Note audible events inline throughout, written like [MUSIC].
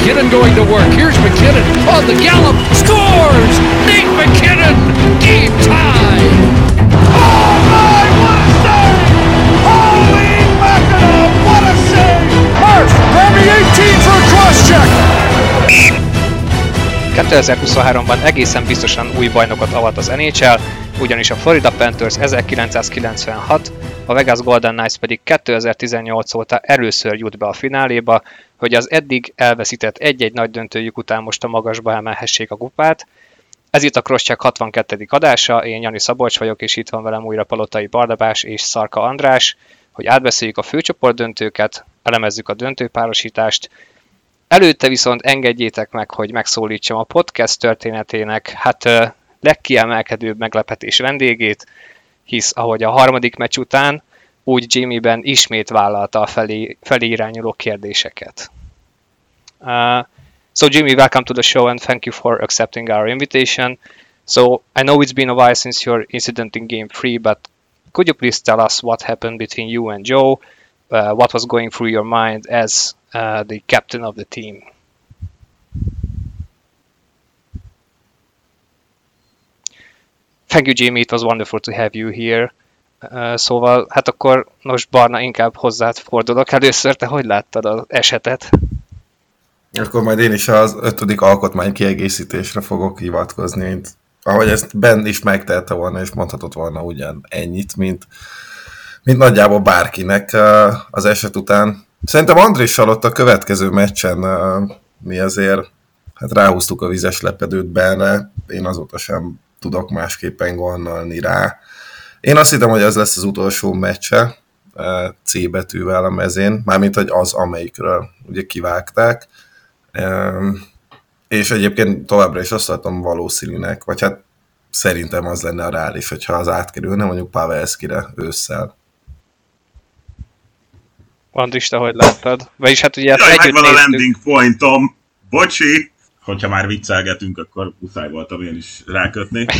McKinnon going to work. Here's McKinnon on the gallop. Scores! Nate McKinnon! Game tie! Oh my, what a save! Holy mackerel, what a save! Murph, me 18 for a cross check! 2023-ban egészen biztosan új bajnokot avat az NHL, ugyanis a Florida Panthers 1996, a Vegas Golden Knights pedig 2018 óta először jut be a fináléba, hogy az eddig elveszített egy-egy nagy döntőjük után most a magasba emelhessék a kupát. Ez itt a Crosscheck 62. adása, én Jani Szabolcs vagyok, és itt van velem újra Palotai Bardabás és Szarka András, hogy átbeszéljük a főcsoport döntőket, elemezzük a döntőpárosítást, Előtte viszont engedjétek meg, hogy megszólítsam a podcast történetének hát legkiemelkedőbb meglepetés vendégét, hisz ahogy a harmadik meccs után, úgy Jamie-ben ismét vállalta a felé, felé irányuló kérdéseket. Uh, so Jimmy, welcome to the show and thank you for accepting our invitation. So I know it's been a while since your incident in Game 3, but could you please tell us what happened between you and Joe? Uh, what was going through your mind as uh, the captain of the team? Thank you, Jimmy. It was wonderful to have you here. Uh, szóval, hát akkor most Barna, inkább hozzád fordulok először. Te hogy láttad az esetet? Akkor majd én is az ötödik alkotmány kiegészítésre fogok hivatkozni, mint ahogy ezt Ben is megtehette volna, és mondhatott volna ugyan ennyit, mint, mint nagyjából bárkinek uh, az eset után. Szerintem Andrissal ott a következő meccsen uh, mi azért hát ráhúztuk a vizes lepedőt Benre, én azóta sem tudok másképpen gondolni rá. Én azt hittem, hogy ez lesz az utolsó meccse C betűvel a mezén, mármint, hogy az, amelyikről ugye kivágták. És egyébként továbbra is azt látom valószínűnek, vagy hát szerintem az lenne a reális, hogyha az átkerülne mondjuk Pavelskire ősszel. Andris, te hogy láttad? Vagyis hát ugye Jaj, megvan a landing pointom. Bocsi! Hogyha már viccelgetünk, akkor muszáj voltam én is rákötni. [LAUGHS]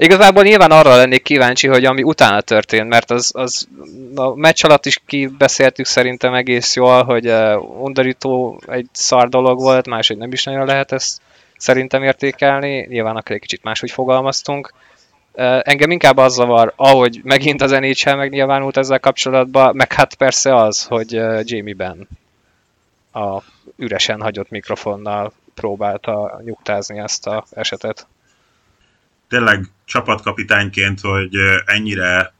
Igazából nyilván arra lennék kíváncsi, hogy ami utána történt, mert az, az a meccs alatt is kibeszéltük szerintem egész jól, hogy uh, undorító egy szar dolog volt, máshogy nem is nagyon lehet ezt szerintem értékelni, nyilván akkor egy kicsit máshogy fogalmaztunk. Uh, engem inkább az zavar, ahogy megint az NHL megnyilvánult ezzel kapcsolatban, meg hát persze az, hogy uh, Jamie Benn a üresen hagyott mikrofonnal próbálta nyugtázni ezt a esetet. Tényleg csapatkapitányként, hogy ennyire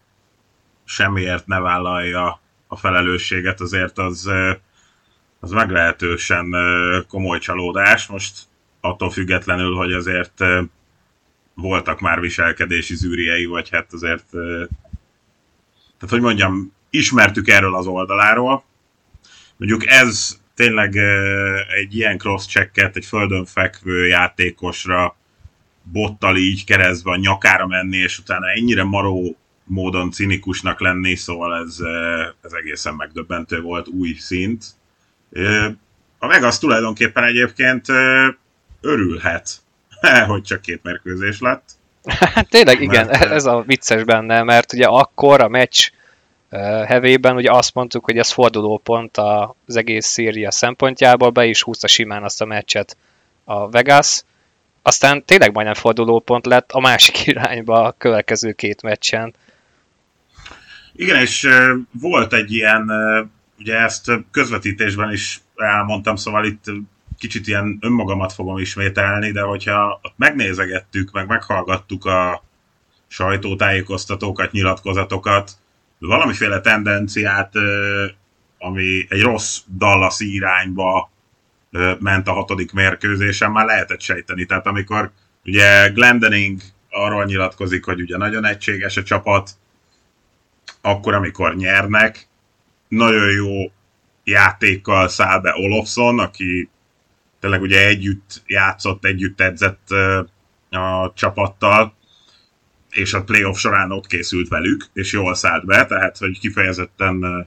semmiért ne vállalja a felelősséget, azért az, az meglehetősen komoly csalódás. Most attól függetlenül, hogy azért voltak már viselkedési zűriei, vagy hát azért, tehát hogy mondjam, ismertük erről az oldaláról. Mondjuk ez tényleg egy ilyen cross-checket egy földön fekvő játékosra bottal így keresztbe a nyakára menni, és utána ennyire maró módon cinikusnak lenni, szóval ez, ez egészen megdöbbentő volt, új szint. A Vegas tulajdonképpen egyébként örülhet, [LAUGHS] hogy csak két mérkőzés lett. Hát tényleg igen, mert, ez a vicces benne, mert ugye akkor a meccs hevében ugye azt mondtuk, hogy ez fordulópont az egész széria szempontjából, be is húzta simán azt a meccset a Vegas, aztán tényleg majdnem fordulópont lett a másik [LAUGHS] irányba a következő két meccsen. Igen, és volt egy ilyen, ugye ezt közvetítésben is elmondtam, szóval itt kicsit ilyen önmagamat fogom ismételni, de hogyha megnézegettük, meg meghallgattuk a sajtótájékoztatókat, nyilatkozatokat, valamiféle tendenciát, ami egy rossz Dallas irányba ment a hatodik mérkőzésen, már lehetett sejteni. Tehát amikor ugye Glendening arról nyilatkozik, hogy ugye nagyon egységes a csapat, akkor, amikor nyernek, nagyon jó játékkal száll be Olofsson, aki tényleg ugye együtt játszott, együtt edzett a csapattal, és a playoff során ott készült velük, és jól szállt be, tehát hogy kifejezetten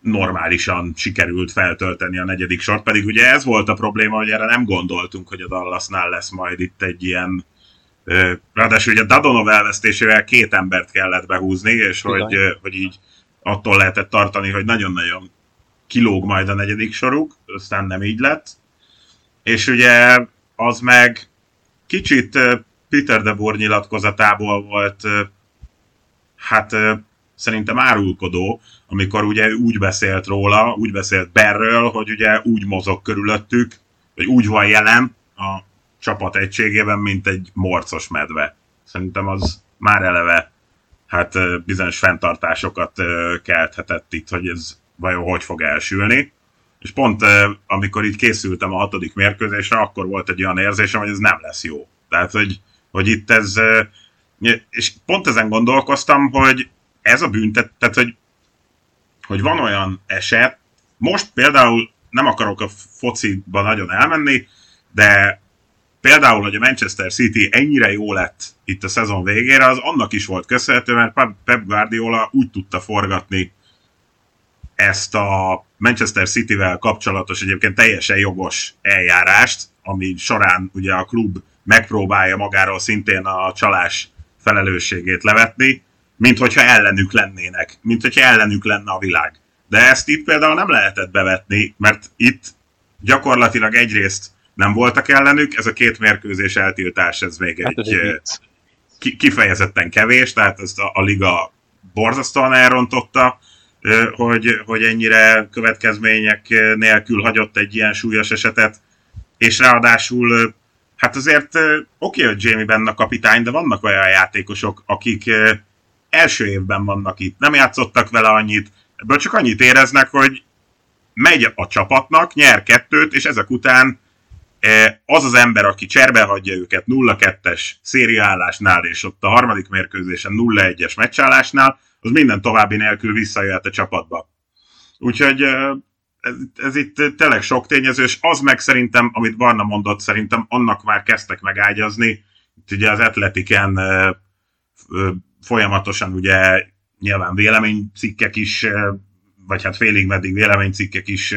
normálisan sikerült feltölteni a negyedik sort, pedig ugye ez volt a probléma, hogy erre nem gondoltunk, hogy a Dallasnál lesz majd itt egy ilyen ráadásul ugye Dadonov elvesztésével két embert kellett behúzni, és hogy, hogy így attól lehetett tartani, hogy nagyon-nagyon kilóg majd a negyedik soruk, aztán nem így lett. És ugye az meg kicsit Peter de Boer nyilatkozatából volt hát szerintem árulkodó, amikor ugye úgy beszélt róla, úgy beszélt Berről, hogy ugye úgy mozog körülöttük, vagy úgy van jelen a csapat egységében, mint egy morcos medve. Szerintem az már eleve hát bizonyos fenntartásokat kelthetett itt, hogy ez vajon hogy fog elsülni. És pont amikor itt készültem a hatodik mérkőzésre, akkor volt egy olyan érzésem, hogy ez nem lesz jó. Tehát, hogy, hogy itt ez... És pont ezen gondolkoztam, hogy ez a büntet, tehát, hogy, hogy van olyan eset, most például nem akarok a fociba nagyon elmenni, de például, hogy a Manchester City ennyire jó lett itt a szezon végére, az annak is volt köszönhető, mert Pep Guardiola úgy tudta forgatni ezt a Manchester City-vel kapcsolatos egyébként teljesen jogos eljárást, ami során ugye a klub megpróbálja magáról szintén a csalás felelősségét levetni, mint hogyha ellenük lennének, mint hogyha ellenük lenne a világ. De ezt itt például nem lehetett bevetni, mert itt gyakorlatilag egyrészt nem voltak ellenük, ez a két mérkőzés eltiltás, ez még hát egy, egy kifejezetten kevés, tehát ezt a, a liga borzasztóan elrontotta, hogy, hogy ennyire következmények nélkül hagyott egy ilyen súlyos esetet, és ráadásul hát azért oké, hogy Jamie benne kapitány, de vannak olyan játékosok, akik első évben vannak itt, nem játszottak vele annyit, ebből csak annyit éreznek, hogy megy a csapatnak, nyer kettőt, és ezek után az az ember, aki cserbe hagyja őket 0-2-es szériállásnál, és ott a harmadik mérkőzésen 0-1-es meccsállásnál, az minden további nélkül visszajöhet a csapatba. Úgyhogy ez, ez itt tényleg sok tényező, és az meg szerintem, amit Barna mondott, szerintem annak már kezdtek megágyazni. Itt ugye az Atletiken folyamatosan ugye nyilván véleménycikkek is, vagy hát félig meddig véleménycikkek is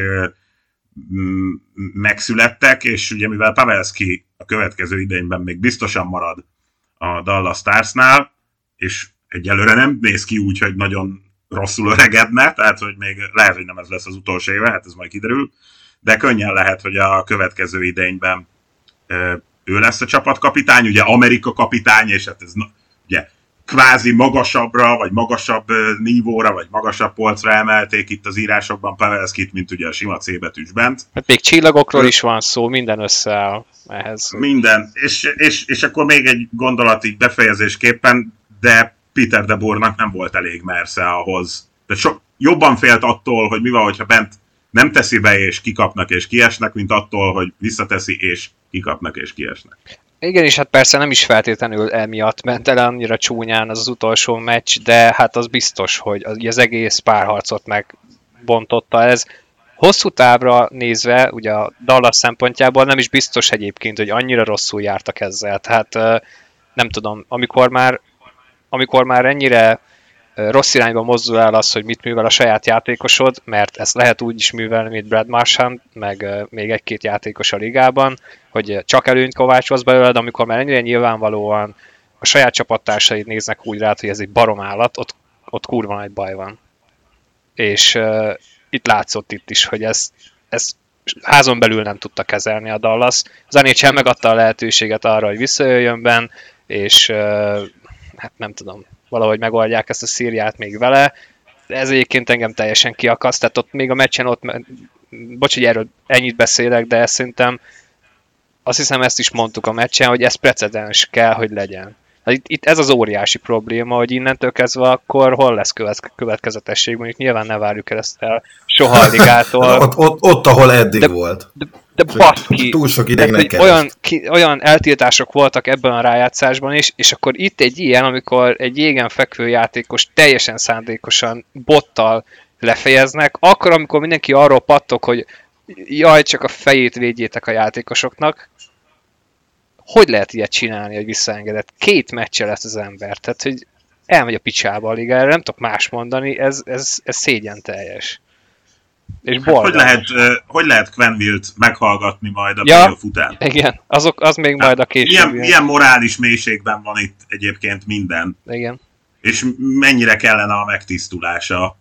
megszülettek, és ugye mivel Pavelski a következő idényben még biztosan marad a Dallas Starsnál, és egyelőre nem néz ki úgy, hogy nagyon rosszul öregedne, tehát hogy még lehet, hogy nem ez lesz az utolsó éve, hát ez majd kiderül, de könnyen lehet, hogy a következő idényben ő lesz a csapatkapitány, ugye Amerika kapitány, és hát ez ugye kvázi magasabbra, vagy magasabb nívóra, vagy magasabb polcra emelték itt az írásokban Pavelskit, mint ugye a sima C betűs bent. Hát még csillagokról is van szó, minden összeáll ehhez. Minden, és, és, és akkor még egy gondolat így befejezésképpen, de Peter de Boernak nem volt elég mersze ahhoz. De so, jobban félt attól, hogy mi van, hogyha bent nem teszi be, és kikapnak és kiesnek, mint attól, hogy visszateszi, és kikapnak és kiesnek. Igen, és hát persze nem is feltétlenül emiatt ment el annyira csúnyán az, az utolsó meccs, de hát az biztos, hogy az, az egész párharcot megbontotta ez. Hosszú távra nézve, ugye a Dallas szempontjából nem is biztos egyébként, hogy annyira rosszul jártak ezzel. Tehát nem tudom, amikor már, amikor már ennyire rossz irányba mozdul el az, hogy mit művel a saját játékosod, mert ezt lehet úgy is művelni, mint Brad Marchand, meg még egy-két játékos a ligában, hogy csak előnyt kovácsolsz belőle, de amikor már ennyire nyilvánvalóan a saját csapattársaid néznek úgy rá, hogy ez egy barom állat, ott, ott kurva nagy baj van. És uh, itt látszott itt is, hogy ez, ez házon belül nem tudta kezelni a Dallas. Az NHL megadta a lehetőséget arra, hogy visszajöjjön ben, és uh, hát nem tudom, valahogy megoldják ezt a szíriát még vele. Ez egyébként engem teljesen kiakaszt, tehát ott még a meccsen ott, bocs, hogy erről ennyit beszélek, de szerintem azt hiszem ezt is mondtuk a meccsen, hogy ez precedens kell, hogy legyen. Hát itt, itt ez az óriási probléma, hogy innentől kezdve akkor hol lesz követ, következetesség, mondjuk nyilván ne várjuk el ezt el soha [LAUGHS] a ligától. ott, ott, ott, ahol eddig de, volt. De, de baszki, túl sok ideig de, olyan, ki, olyan eltiltások voltak ebben a rájátszásban is, és akkor itt egy ilyen, amikor egy jégen fekvő játékos teljesen szándékosan bottal lefejeznek, akkor, amikor mindenki arról pattok, hogy jaj, csak a fejét védjétek a játékosoknak, hogy lehet ilyet csinálni, hogy visszaengedett? Két meccse lesz az ember, tehát hogy elmegy a picsába a ligára, nem tudok más mondani, ez, ez, ez szégyen teljes. És hát hogy lehet, hogy lehet Quenville-t meghallgatni majd a ja, után? Igen, azok, az még hát, majd a később. Milyen, milyen morális mélységben van itt egyébként minden. Igen. És mennyire kellene a megtisztulása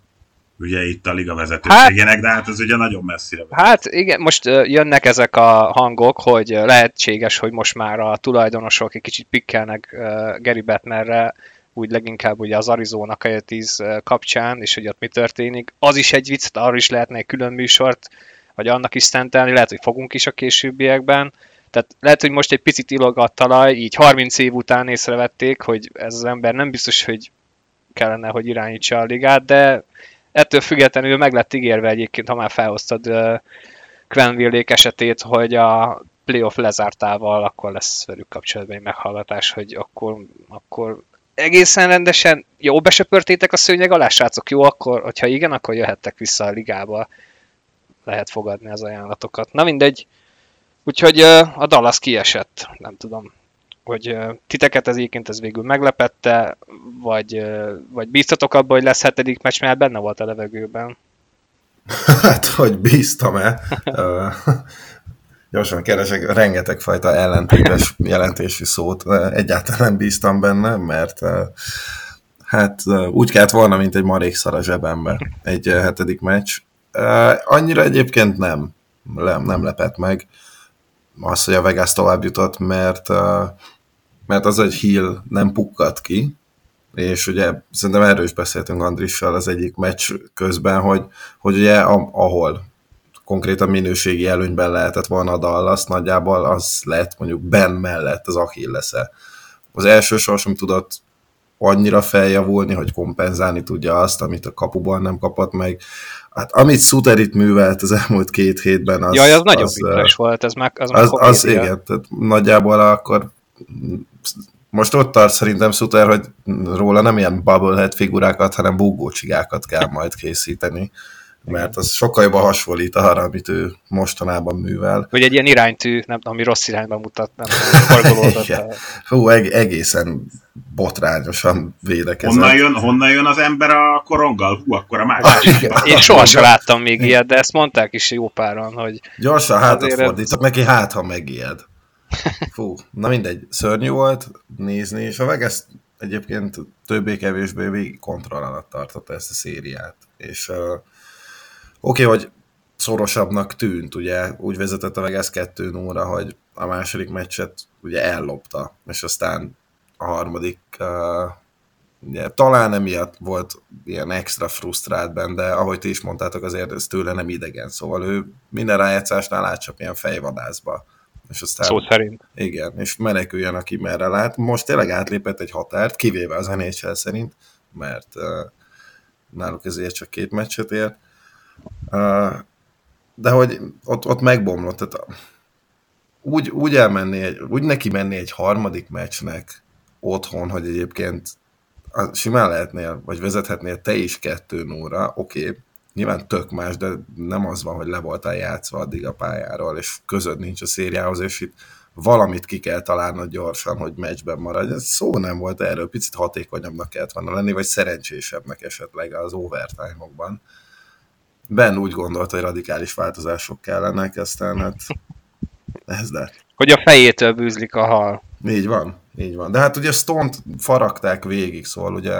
ugye itt a liga vezetőségének, hát, de hát ez ugye nagyon messzire. Van. Hát igen, most jönnek ezek a hangok, hogy lehetséges, hogy most már a tulajdonosok egy kicsit pikkelnek Gary Bettnerre, úgy leginkább ugye az Arizona Coyotes kapcsán, és hogy ott mi történik. Az is egy vicc, arra is lehetne egy külön műsort, vagy annak is szentelni, lehet, hogy fogunk is a későbbiekben. Tehát lehet, hogy most egy picit ilog a talaj, így 30 év után észrevették, hogy ez az ember nem biztos, hogy kellene, hogy irányítsa a ligát, de ettől függetlenül meg lett ígérve egyébként, ha már felhoztad Quenvillék esetét, hogy a playoff lezártával akkor lesz velük kapcsolatban egy meghallgatás, hogy akkor, akkor egészen rendesen jó besöpörtétek a szőnyeg alá, srácok? Jó, akkor, hogyha igen, akkor jöhettek vissza a ligába. Lehet fogadni az ajánlatokat. Na mindegy. Úgyhogy a Dallas kiesett, nem tudom, hogy titeket ez egyébként ez végül meglepette, vagy, vagy bíztatok abban, hogy lesz hetedik meccs, mert benne volt a levegőben. [LAUGHS] Hát, hogy bíztam-e? gyorsan keresek, rengeteg fajta ellentétes jelentésű szót, egyáltalán nem bíztam benne, mert hát úgy kellett volna, mint egy marékszar a zsebembe egy hetedik meccs. Annyira egyébként nem, nem, nem lepett meg az, hogy a Vegas tovább jutott, mert, mert az, hogy Hill nem pukkadt ki, és ugye szerintem erről is beszéltünk Andrissal az egyik meccs közben, hogy, hogy ugye ahol konkrétan minőségi előnyben lehetett volna a Dallas, nagyjából az lett mondjuk Ben mellett az achilles -e. Az első sor sem tudott annyira feljavulni, hogy kompenzálni tudja azt, amit a kapuban nem kapott meg. Hát amit Suter itt művelt az elmúlt két hétben, az... Jaj, az, az nagyon vicces volt, ez meg, az, az, az igen, tehát nagyjából akkor most ott tart szerintem Suter, hogy róla nem ilyen bubblehead figurákat, hanem búgócsigákat kell majd készíteni mert az sokkal jobban hasonlít arra, amit ő mostanában művel. Vagy egy ilyen iránytű, nem ami rossz irányba mutat, nem [LAUGHS] Hú, eg- egészen botrányosan védekezett. Honnan jön, honnan jön az ember a koronggal? Hú, akkor a másik. Ah, Én sohasem láttam még ilyet, de ezt mondták is jó páran, hogy... Gyorsan hátat fordítok neki, hát ha megijed. Fú, na mindegy, szörnyű volt nézni, és a Vegas egyébként többé-kevésbé végig kontroll alatt tartotta ezt a szériát, és uh, Oké, okay, hogy szorosabbnak tűnt, ugye úgy vezetett a Vegas 2 0 hogy a második meccset ugye ellopta, és aztán a harmadik uh, ugye, talán emiatt volt ilyen extra frusztrált benne, de ahogy ti is mondtátok, azért ez tőle nem idegen, szóval ő minden rájátszásnál átcsap ilyen fejvadászba. És aztán, Szó szerint. Igen, és meneküljön, aki merre lát. Most tényleg átlépett egy határt, kivéve az NHL szerint, mert uh, náluk ezért csak két meccset ért, de hogy ott, ott megbomlott, tehát úgy, úgy elmenni, egy, úgy neki menni egy harmadik meccsnek otthon, hogy egyébként simán lehetnél, vagy vezethetnél te is kettő óra, oké, okay, nyilván tök más, de nem az van, hogy le voltál játszva addig a pályáról, és között nincs a szériához, és itt valamit ki kell találnod gyorsan, hogy meccsben maradj. Ez szó nem volt erről, picit hatékonyabbnak kellett volna lenni, vagy szerencsésebbnek esetleg az overtime-okban. Ben úgy gondolta, hogy radikális változások kellenek, aztán hát ez lett. Hogy a fejétől bűzlik a hal. Így van, így van. De hát ugye Stone-t faragták végig, szóval ugye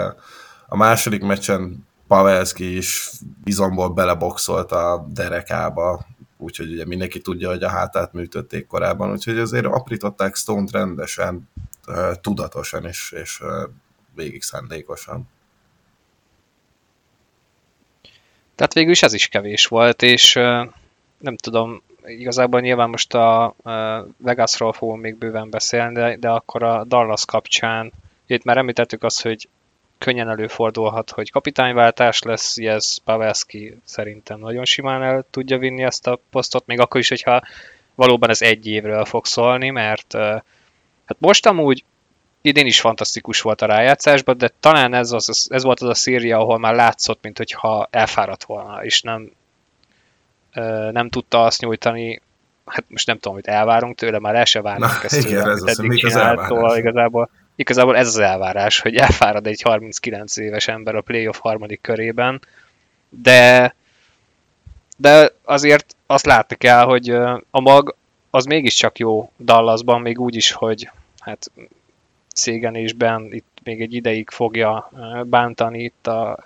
a második meccsen Pavelski is bizomból beleboxolt a derekába, úgyhogy ugye mindenki tudja, hogy a hátát műtötték korábban, úgyhogy azért aprították Stone-t rendesen, tudatosan és, és végig szándékosan. Tehát végül is ez is kevés volt, és nem tudom, igazából nyilván most a Vegasról fogom még bőven beszélni, de, de akkor a Dallas kapcsán, itt már említettük azt, hogy könnyen előfordulhat, hogy kapitányváltás lesz, ez Pavelski szerintem nagyon simán el tudja vinni ezt a posztot, még akkor is, hogyha valóban ez egy évről fog szólni, mert hát most amúgy idén is fantasztikus volt a rájátszásban, de talán ez, az, ez volt az a széria, ahol már látszott, mint hogyha elfáradt volna, és nem, nem tudta azt nyújtani, hát most nem tudom, hogy elvárunk tőle, már el se várunk ezt igen, tőle, ez az, eddig csinált, szóval igazából, igazából ez az elvárás, hogy elfárad egy 39 éves ember a playoff harmadik körében, de de azért azt látni kell, hogy a mag az mégiscsak jó Dallasban, még úgy is, hogy hát szégenésben itt még egy ideig fogja bántani itt a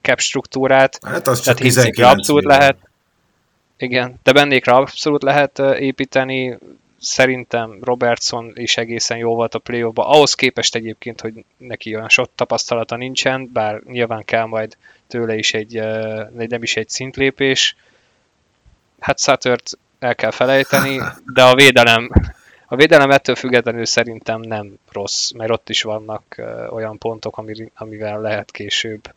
cap struktúrát. Hát az csak Tehát Hinzikre 19 abszolút lehet. Igen, de bennékre abszolút lehet építeni. Szerintem Robertson is egészen jó volt a play Ahhoz képest egyébként, hogy neki olyan sok tapasztalata nincsen, bár nyilván kell majd tőle is egy, ö, egy nem is egy szintlépés. Hát Suttert el kell felejteni, de a védelem, a védelem ettől függetlenül szerintem nem rossz, mert ott is vannak ö, olyan pontok, ami, amivel lehet később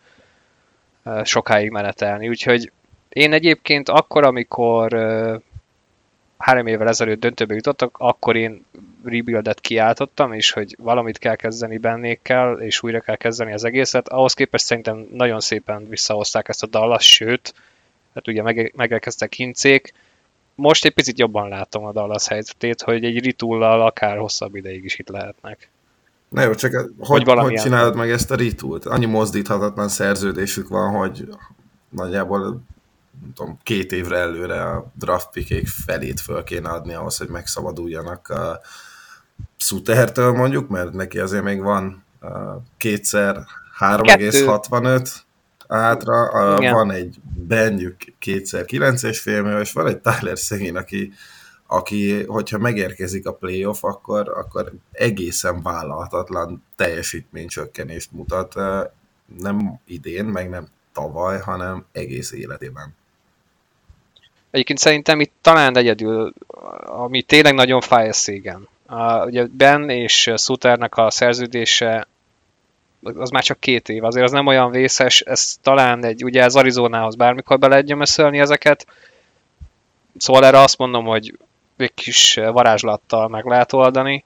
ö, sokáig menetelni. Úgyhogy én egyébként akkor, amikor három évvel ezelőtt döntőbe jutottak, akkor én rebuildet kiáltottam, és hogy valamit kell kezdeni bennékkel, és újra kell kezdeni az egészet. Ahhoz képest szerintem nagyon szépen visszahozták ezt a Dallas, sőt, hát ugye meg, megelkezdtek hincék. Most egy picit jobban látom a Dallas helyzetét, hogy egy ritullal akár hosszabb ideig is itt lehetnek. Na jó, csak hogy, hogy csinálod meg ezt a ritult? Annyi mozdíthatatlan szerződésük van, hogy nagyjából nem tudom, két évre előre a draft pickék felét föl kéne adni ahhoz, hogy megszabaduljanak a Sutertől mondjuk, mert neki azért még van uh, kétszer 3,65 hátra, a, Igen. van egy Benjük kétszer 9,5 millió, és van egy Tyler Szegén, aki aki, hogyha megérkezik a playoff, akkor, akkor egészen vállalhatatlan teljesítménycsökkenést mutat. Nem idén, meg nem tavaly, hanem egész életében. Egyébként szerintem itt talán egyedül, ami tényleg nagyon fáj, a szégen. A, ugye Ben és Suternek a szerződése az már csak két év, azért az nem olyan vészes, ez talán egy, ugye az Arizonához bármikor be lehet gyömöszölni ezeket, szóval erre azt mondom, hogy egy kis varázslattal meg lehet oldani,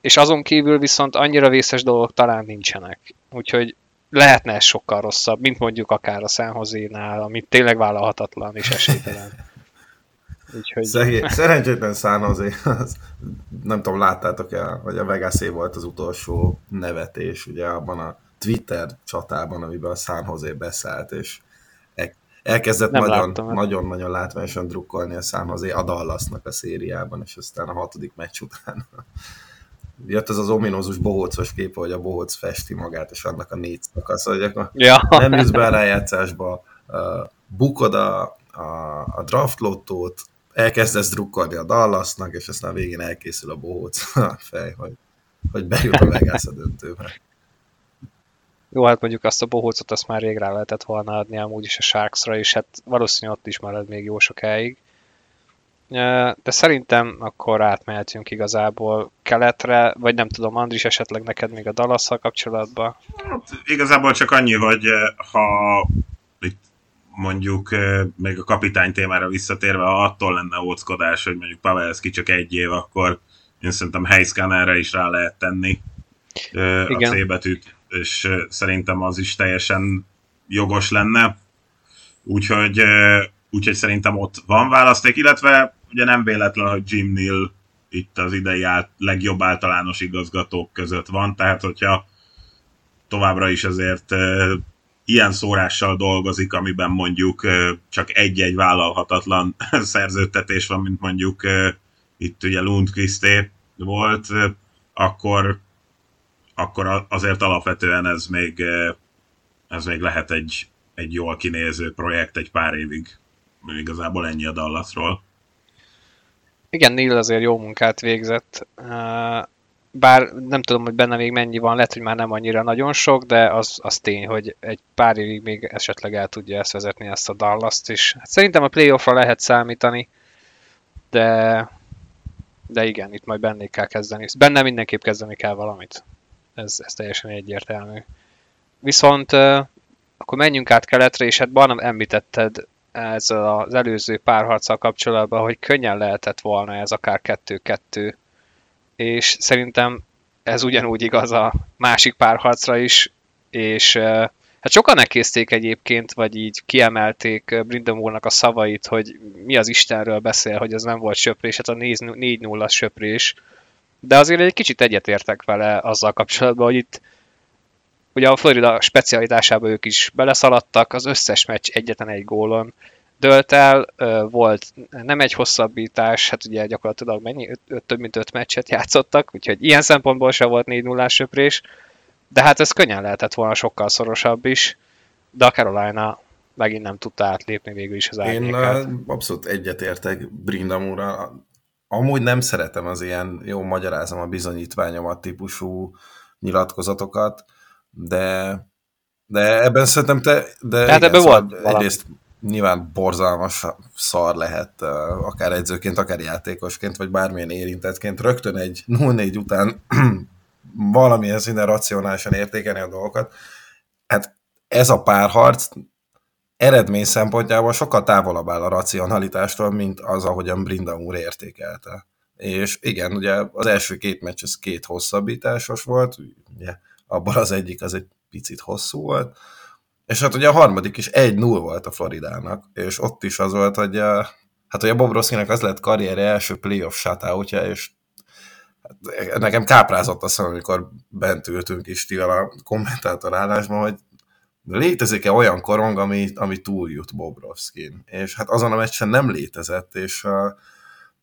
és azon kívül viszont annyira vészes dolgok talán nincsenek. Úgyhogy lehetne ez sokkal rosszabb, mint mondjuk akár a San Jose-nál, amit tényleg vállalhatatlan és esélytelen. [LAUGHS] Úgyhogy Szegény, szerencsétlen San Jose, az, nem tudom, láttátok-e, hogy a vegas volt az utolsó nevetés, ugye abban a Twitter csatában, amiben a San Jose beszállt, és el- elkezdett Nem nagyon, láttam ezt. nagyon-nagyon látványosan drukkolni a San Jose a Dallasnak a szériában, és aztán a hatodik meccs után jött ez az ominózus bohócos kép, hogy a bohóc festi magát, és annak a négy szakasz, hogy akkor ja, nem jutsz be a rájátszásba, bukod a, a, a draft lottót, elkezdesz drukkolni a Dallasnak, és aztán végén elkészül a bohóc [LAUGHS] a fej, hogy, hogy bejut a Vegas a döntőbe. jó, hát mondjuk azt a bohócot azt már rég rá lehetett volna adni amúgy is a Sharksra, és hát valószínűleg ott is marad még jó sokáig. De szerintem akkor átmehetünk igazából keletre, vagy nem tudom, Andris, esetleg neked még a dallas kapcsolatban. Hát, igazából csak annyi, hogy ha itt mondjuk még a kapitány témára visszatérve, ha attól lenne óckodás, hogy mondjuk Pavelski csak egy év, akkor én szerintem Heiskanerre is rá lehet tenni eh, a Igen. C betűt, és szerintem az is teljesen jogos lenne. Úgyhogy, úgyhogy szerintem ott van választék, illetve ugye nem véletlen, hogy Jim Neal itt az idei át, legjobb általános igazgatók között van, tehát hogyha továbbra is azért e, ilyen szórással dolgozik, amiben mondjuk e, csak egy-egy vállalhatatlan [LAUGHS] szerződtetés van, mint mondjuk e, itt ugye Lundqvisté volt, e, akkor, akkor azért alapvetően ez még, e, ez még lehet egy, egy jól kinéző projekt egy pár évig. Igazából ennyi a Dallasról. Igen, Neil azért jó munkát végzett. Bár nem tudom, hogy benne még mennyi van, lehet, hogy már nem annyira nagyon sok, de az, az tény, hogy egy pár évig még esetleg el tudja ezt vezetni, ezt a Dallas-t is. Hát szerintem a playoffra lehet számítani, de, de igen, itt majd bennék kell kezdeni. Benne mindenképp kezdeni kell valamit. Ez, ez teljesen egyértelmű. Viszont akkor menjünk át keletre, és hát Barnum említetted ezzel az előző párharccal kapcsolatban, hogy könnyen lehetett volna ez akár 2-2, és szerintem ez ugyanúgy igaz a másik párharcra is, és hát sokan elkészték egyébként, vagy így kiemelték eh, Brindam úrnak a szavait, hogy mi az Istenről beszél, hogy ez nem volt söprés, hát a 4-0 söprés, de azért egy kicsit egyetértek vele azzal kapcsolatban, hogy itt ugye a Florida specialitásába ők is beleszaladtak, az összes meccs egyetlen egy gólon dölt el, volt nem egy hosszabbítás, hát ugye gyakorlatilag mennyi, öt, öt, több mint öt meccset játszottak, úgyhogy ilyen szempontból se volt 4 0 söprés, de hát ez könnyen lehetett volna sokkal szorosabb is. de a Carolina megint nem tudta átlépni végül is az árnyékát. Én abszolút egyetértek Brindamúra. Amúgy nem szeretem az ilyen, jó, magyarázom a bizonyítványomat típusú nyilatkozatokat, de, de ebben szerintem te, de hát ebben szóval volt egyrészt nyilván borzalmas szar lehet, akár edzőként, akár játékosként, vagy bármilyen érintettként, rögtön egy 0-4 után [CLEARS THROAT] valamilyen szinten racionálisan értékelni a dolgokat. Hát ez a párharc eredmény szempontjából sokkal távolabb áll a racionalitástól, mint az, ahogyan Brinda úr értékelte. És igen, ugye az első két meccs az két hosszabbításos volt, ugye abban az egyik az egy picit hosszú volt, és hát ugye a harmadik is 1-0 volt a Floridának, és ott is az volt, hogy a, hát ugye Bob Rosszinak az lett karrierje első playoff shutoutja, és hát nekem káprázott azt, amikor bent ültünk Istivel a kommentátor állásban, hogy létezik-e olyan korong, ami, ami túljut Bobrovskin? És hát azon a meccsen nem létezett, és, a,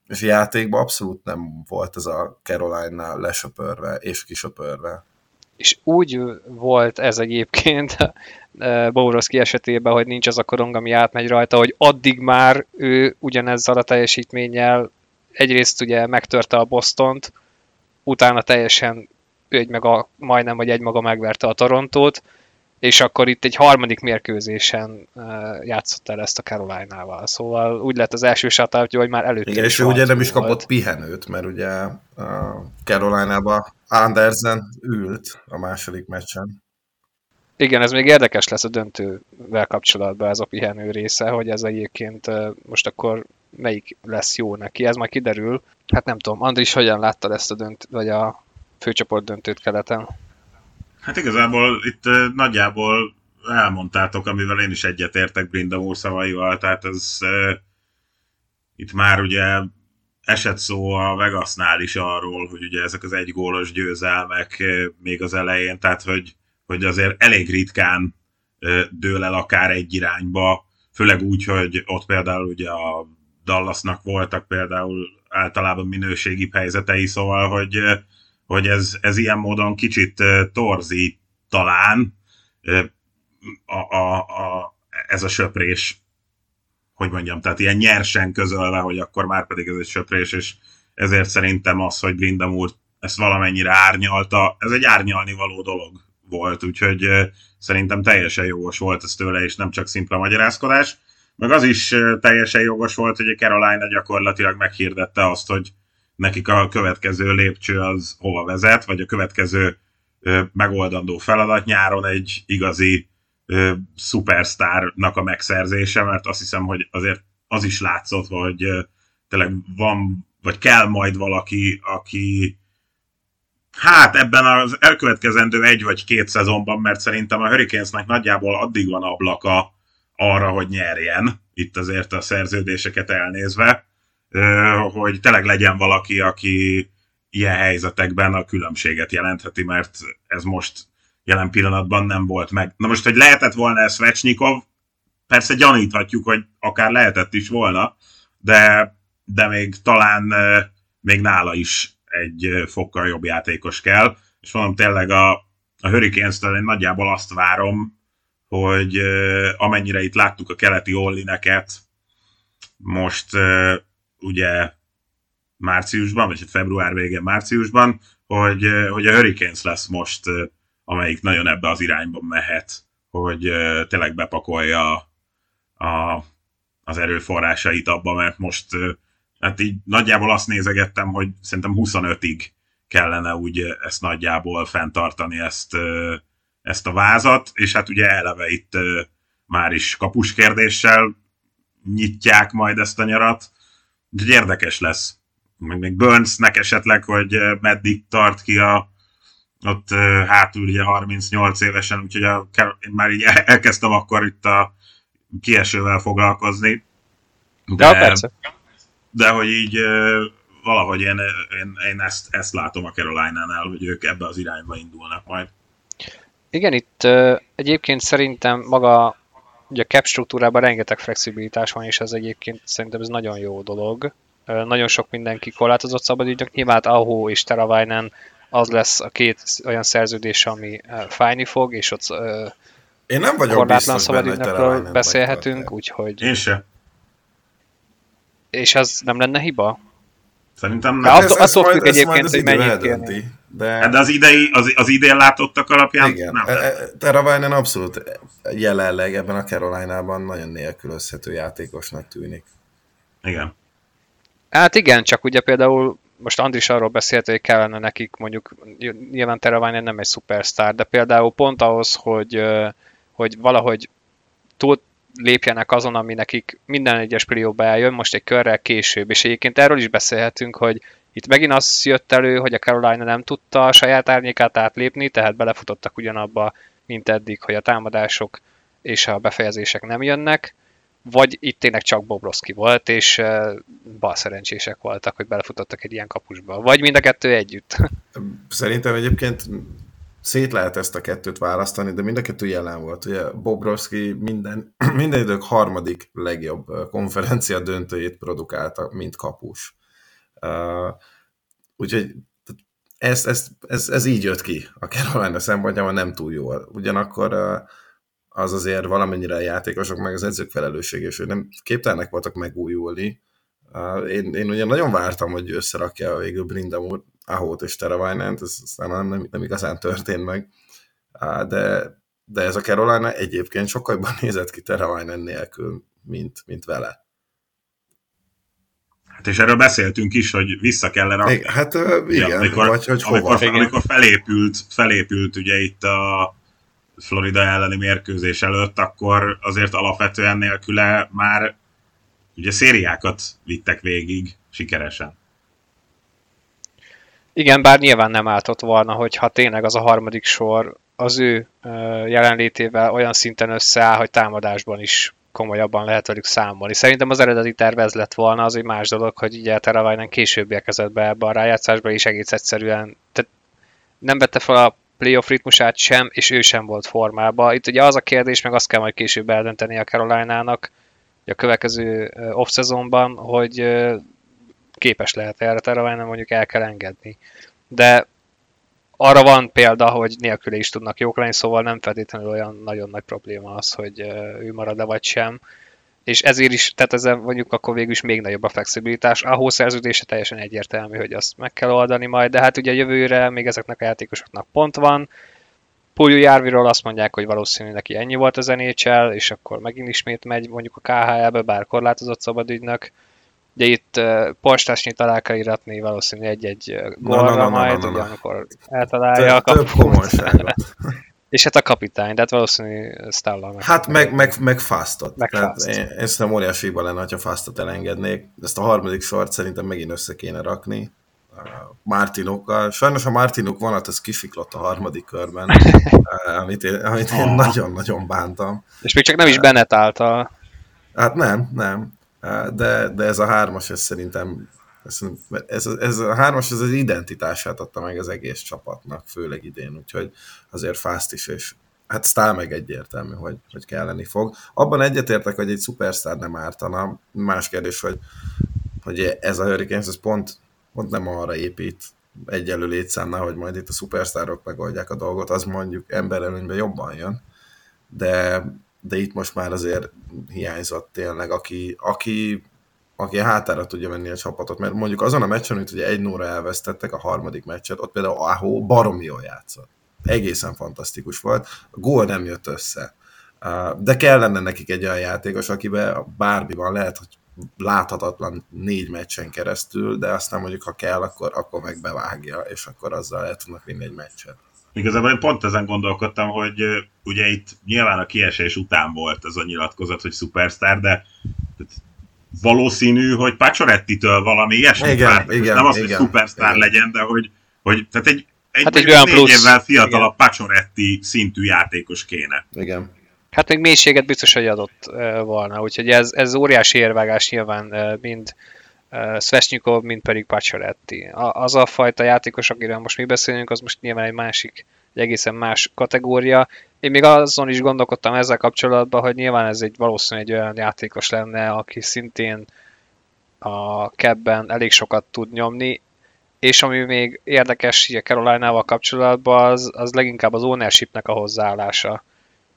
és a játékban abszolút nem volt ez a Caroline-nál lesöpörve és kisöpörve. És úgy volt ez egyébként [LAUGHS] Bobrovski esetében, hogy nincs az a korong, ami átmegy rajta, hogy addig már ő ugyanezzel a teljesítménnyel egyrészt ugye megtörte a Bostont, utána teljesen egy maga, majdnem, vagy egy maga megverte a Torontót, és akkor itt egy harmadik mérkőzésen uh, játszott el ezt a Caroline-nával. Szóval úgy lett az első shutout, hogy már előtt Igen, és ő ugye nem is volt. kapott pihenőt, mert ugye a Caroline-ba Andersen ült a második meccsen. Igen, ez még érdekes lesz a döntővel kapcsolatban ez a pihenő része, hogy ez egyébként most akkor melyik lesz jó neki, ez majd kiderül. Hát nem tudom, Andris, hogyan láttad ezt a dönt, vagy a főcsoport döntőt keleten? Hát igazából itt nagyjából elmondtátok, amivel én is egyetértek Brinda úr szavaival, tehát ez itt már ugye esett szó a Vegasnál is arról, hogy ugye ezek az egy gólos győzelmek uh, még az elején, tehát hogy, hogy azért elég ritkán uh, dől el akár egy irányba, főleg úgy, hogy ott például ugye a Dallasnak voltak például általában minőségi helyzetei, szóval, hogy hogy ez, ez ilyen módon kicsit torzi talán a, a, a, ez a söprés, hogy mondjam, tehát ilyen nyersen közölve, hogy akkor már pedig ez egy söprés, és ezért szerintem az, hogy Brindam úr ezt valamennyire árnyalta, ez egy árnyalni való dolog volt, úgyhogy szerintem teljesen jogos volt ez tőle, és nem csak szimpla magyarázkodás. Meg az is teljesen jogos volt, hogy a Carolina gyakorlatilag meghirdette azt, hogy nekik a következő lépcső az hova vezet, vagy a következő megoldandó feladat nyáron egy igazi ö, szupersztárnak a megszerzése, mert azt hiszem, hogy azért az is látszott, hogy ö, tényleg van, vagy kell majd valaki, aki hát ebben az elkövetkezendő egy vagy két szezonban, mert szerintem a Hurricanesnek nagyjából addig van ablaka arra, hogy nyerjen, itt azért a szerződéseket elnézve, hogy tényleg legyen valaki, aki ilyen helyzetekben a különbséget jelentheti, mert ez most jelen pillanatban nem volt meg. Na most, hogy lehetett volna ez Svechnikov, persze gyaníthatjuk, hogy akár lehetett is volna, de, de még talán még nála is egy fokkal jobb játékos kell, és mondom tényleg a, a Hurricanes-től én nagyjából azt várom, hogy amennyire itt láttuk a keleti Ollineket, most ugye márciusban, vagy február végén márciusban, hogy, hogy a Hurricanes lesz most, amelyik nagyon ebbe az irányba mehet, hogy tényleg bepakolja a, az erőforrásait abba, mert most hát így nagyjából azt nézegettem, hogy szerintem 25-ig kellene úgy ezt nagyjából fenntartani ezt, ezt a vázat, és hát ugye eleve itt már is kapus kérdéssel nyitják majd ezt a nyarat, Úgyhogy érdekes lesz. Még Burnsnek esetleg, hogy meddig tart ki a, ott hátul ugye 38 évesen, úgyhogy a, én már így elkezdtem akkor itt a kiesővel foglalkozni. De, ja, persze. de hogy így valahogy én, én, én ezt, ezt látom a Carolina-nál, hogy ők ebbe az irányba indulnak majd. Igen, itt egyébként szerintem maga ugye a cap struktúrában rengeteg flexibilitás van, és ez egyébként szerintem ez nagyon jó dolog. Nagyon sok mindenki korlátozott szabadügynök, nyilván Aho és Teravainen az lesz a két olyan szerződés, ami fájni fog, és ott Én nem vagyok korlátlan biztos benne, hogy beszélhetünk, úgyhogy... Én se. És az nem lenne hiba? Szerintem Hát nem. attól- Ez- ez attól függ ez egyébként, majd az hogy idő mennyit eldönti, De, Hát de az, idei, az, az idén látottak alapján igen, nem. e- e- Teravainen abszolút jelenleg ebben a Caroline-ában nagyon nélkülözhető játékosnak tűnik. Igen. Hát igen, csak ugye például most Andris arról beszélt, hogy kellene nekik mondjuk, nyilván Teravainen nem egy szupersztár, de például pont ahhoz, hogy, hogy valahogy túl lépjenek azon, ami nekik minden egyes perióba eljön, most egy körrel később, és egyébként erről is beszélhetünk, hogy itt megint az jött elő, hogy a Carolina nem tudta a saját árnyékát átlépni, tehát belefutottak ugyanabba, mint eddig, hogy a támadások és a befejezések nem jönnek, vagy itt tényleg csak Bobrovski volt, és uh, bal szerencsések voltak, hogy belefutottak egy ilyen kapusba. Vagy mind a kettő együtt. [LAUGHS] Szerintem egyébként szét lehet ezt a kettőt választani, de mind a kettő jelen volt. Ugye Bobrovski minden, [CLEARS THROAT] minden idők harmadik legjobb ö, konferencia döntőjét produkálta, mint kapus. Uh, úgyhogy ez, ez, ez, ez így jött ki a Carolina szempontjából nem túl jól. Ugyanakkor uh, az azért valamennyire a játékosok, meg az edzők felelősség, és hogy nem képtelenek voltak megújulni. Én, én ugye nagyon vártam, hogy összerakja végül Brindamur Ahót és Teravainent, ez aztán nem, nem, nem igazán történt meg, de, de ez a Carolina egyébként sokkal jobban [LAUGHS] nézett ki Teravainen nélkül, mint, mint vele. Hát és erről beszéltünk is, hogy vissza kellene rakni. Hát igen, Ja, amikor, vagy hogy hova. amikor, Igen. amikor felépült, felépült ugye itt a Florida elleni mérkőzés előtt, akkor azért alapvetően nélküle már ugye szériákat vittek végig sikeresen. Igen, bár nyilván nem álltott volna, hogyha tényleg az a harmadik sor az ő jelenlétével olyan szinten összeáll, hogy támadásban is komolyabban lehet velük számolni. Szerintem az eredeti terv ez lett volna, az egy más dolog, hogy ugye Teravainen később érkezett be ebbe a rájátszásba, és egész egyszerűen tehát nem vette fel a playoff ritmusát sem, és ő sem volt formában. Itt ugye az a kérdés, meg azt kell majd később eldönteni a Carolina-nak, a következő off-szezonban, hogy képes lehet erre Teravainen mondjuk el kell engedni. De arra van példa, hogy nélküle is tudnak jók lenni, szóval nem feltétlenül olyan nagyon nagy probléma az, hogy ő marad-e vagy sem. És ezért is, tehát ezzel mondjuk akkor végül is még nagyobb a flexibilitás. A hószerződése teljesen egyértelmű, hogy azt meg kell oldani majd, de hát ugye jövőre még ezeknek a játékosoknak pont van. Pulju Járviról azt mondják, hogy valószínűleg neki ennyi volt az NHL, és akkor megint ismét megy mondjuk a KHL-be, bár korlátozott szabadügynök. Ugye itt uh, postásnyit alá kell iratni valószínűleg egy-egy gólra majd, ugye amikor eltalálja a Több, több kaput. [LAUGHS] És hát a kapitány, de hát valószínű Stella meg. Hát meg, meg, meg fastot. Meg Tehát Fast. én, én szerintem óriási hiba lenne, ha fastot elengednék. Ezt a harmadik sort szerintem megint össze kéne rakni. Martinokkal. Sajnos a Martinok vonat, ez kisiklott a harmadik körben, uh, [LAUGHS] amit én, amit én nagyon-nagyon bántam. És még csak nem is Bennett által. Hát nem, nem. Uh, De, de ez a hármas, ez szerintem ez, ez, a hármas ez az identitását adta meg az egész csapatnak, főleg idén, úgyhogy azért fast is, és hát Stál meg egyértelmű, hogy, hogy kelleni fog. Abban egyetértek, hogy egy szupersztár nem ártana. Más kérdés, hogy, hogy ez a Hurricanes, ez pont, pont nem arra épít egyelő létszámnál, hogy majd itt a szupersztárok megoldják a dolgot, az mondjuk emberelőnyben jobban jön, de, de itt most már azért hiányzott tényleg, aki, aki, aki a hátára tudja menni a csapatot, mert mondjuk azon a meccsen, amit ugye egy nóra elvesztettek, a harmadik meccset, ott például Aho baromi jól játszott. Egészen fantasztikus volt. A gól nem jött össze. De kellene nekik egy olyan játékos, akiben bármi van, lehet, hogy láthatatlan négy meccsen keresztül, de aztán mondjuk, ha kell, akkor, akkor meg bevágja, és akkor azzal el tudnak vinni egy meccset. Igazából én pont ezen gondolkodtam, hogy ugye itt nyilván a kiesés után volt az a nyilatkozat, hogy szupersztár, de valószínű, hogy Paciorettitől valami ilyesmi Igen, várt. Igen, nem az, igen, hogy szupersztár igen. legyen, de hogy, hogy tehát egy, egy, Hát egy olyan négy plusz, évvel fiatalabb Pacioretti szintű játékos kéne. Igen. Hát még mélységet biztos, hogy adott uh, volna, úgyhogy ez, ez óriási érvágás nyilván uh, mind uh, Svesnyikov, mind pedig Pacioretti. A, az a fajta játékos, akiről most mi beszélünk, az most nyilván egy másik, egy egészen más kategória. Én még azon is gondolkodtam ezzel kapcsolatban, hogy nyilván ez egy valószínűleg egy olyan játékos lenne, aki szintén a kebben elég sokat tud nyomni, és ami még érdekes így a Caroline-val kapcsolatban, az, az leginkább az ownershipnek a hozzáállása.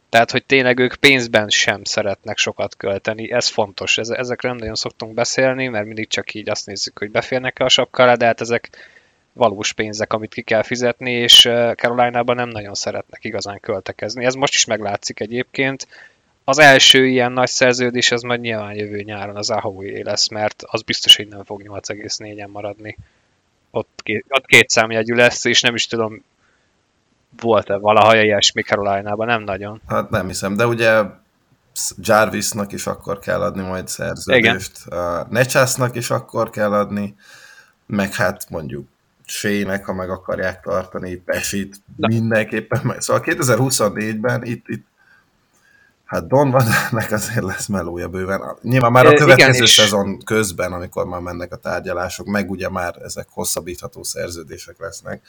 Tehát, hogy tényleg ők pénzben sem szeretnek sokat költeni, ez fontos. Ezekről nem nagyon szoktunk beszélni, mert mindig csak így azt nézzük, hogy beférnek-e a sapkára, de hát ezek valós pénzek, amit ki kell fizetni, és Caroline-ban nem nagyon szeretnek igazán költekezni. Ez most is meglátszik egyébként. Az első ilyen nagy szerződés, az majd nyilván jövő nyáron az Ahoui lesz, mert az biztos, hogy nem fog 8,4-en maradni. Ott két, ott két számjegyű lesz, és nem is tudom, volt-e valaha ilyesmi Caroline-ban, nem nagyon. Hát nem hiszem, de ugye Jarvisnak is akkor kell adni majd szerződést, Igen. Necsásznak is akkor kell adni, meg hát mondjuk Sének, ha meg akarják tartani, Pesit, De. mindenképpen meg. Szóval 2024-ben itt, itt hát Donovannek azért lesz melója bőven. Nyilván már a következő Igen, szezon közben, amikor már mennek a tárgyalások, meg ugye már ezek hosszabbítható szerződések lesznek.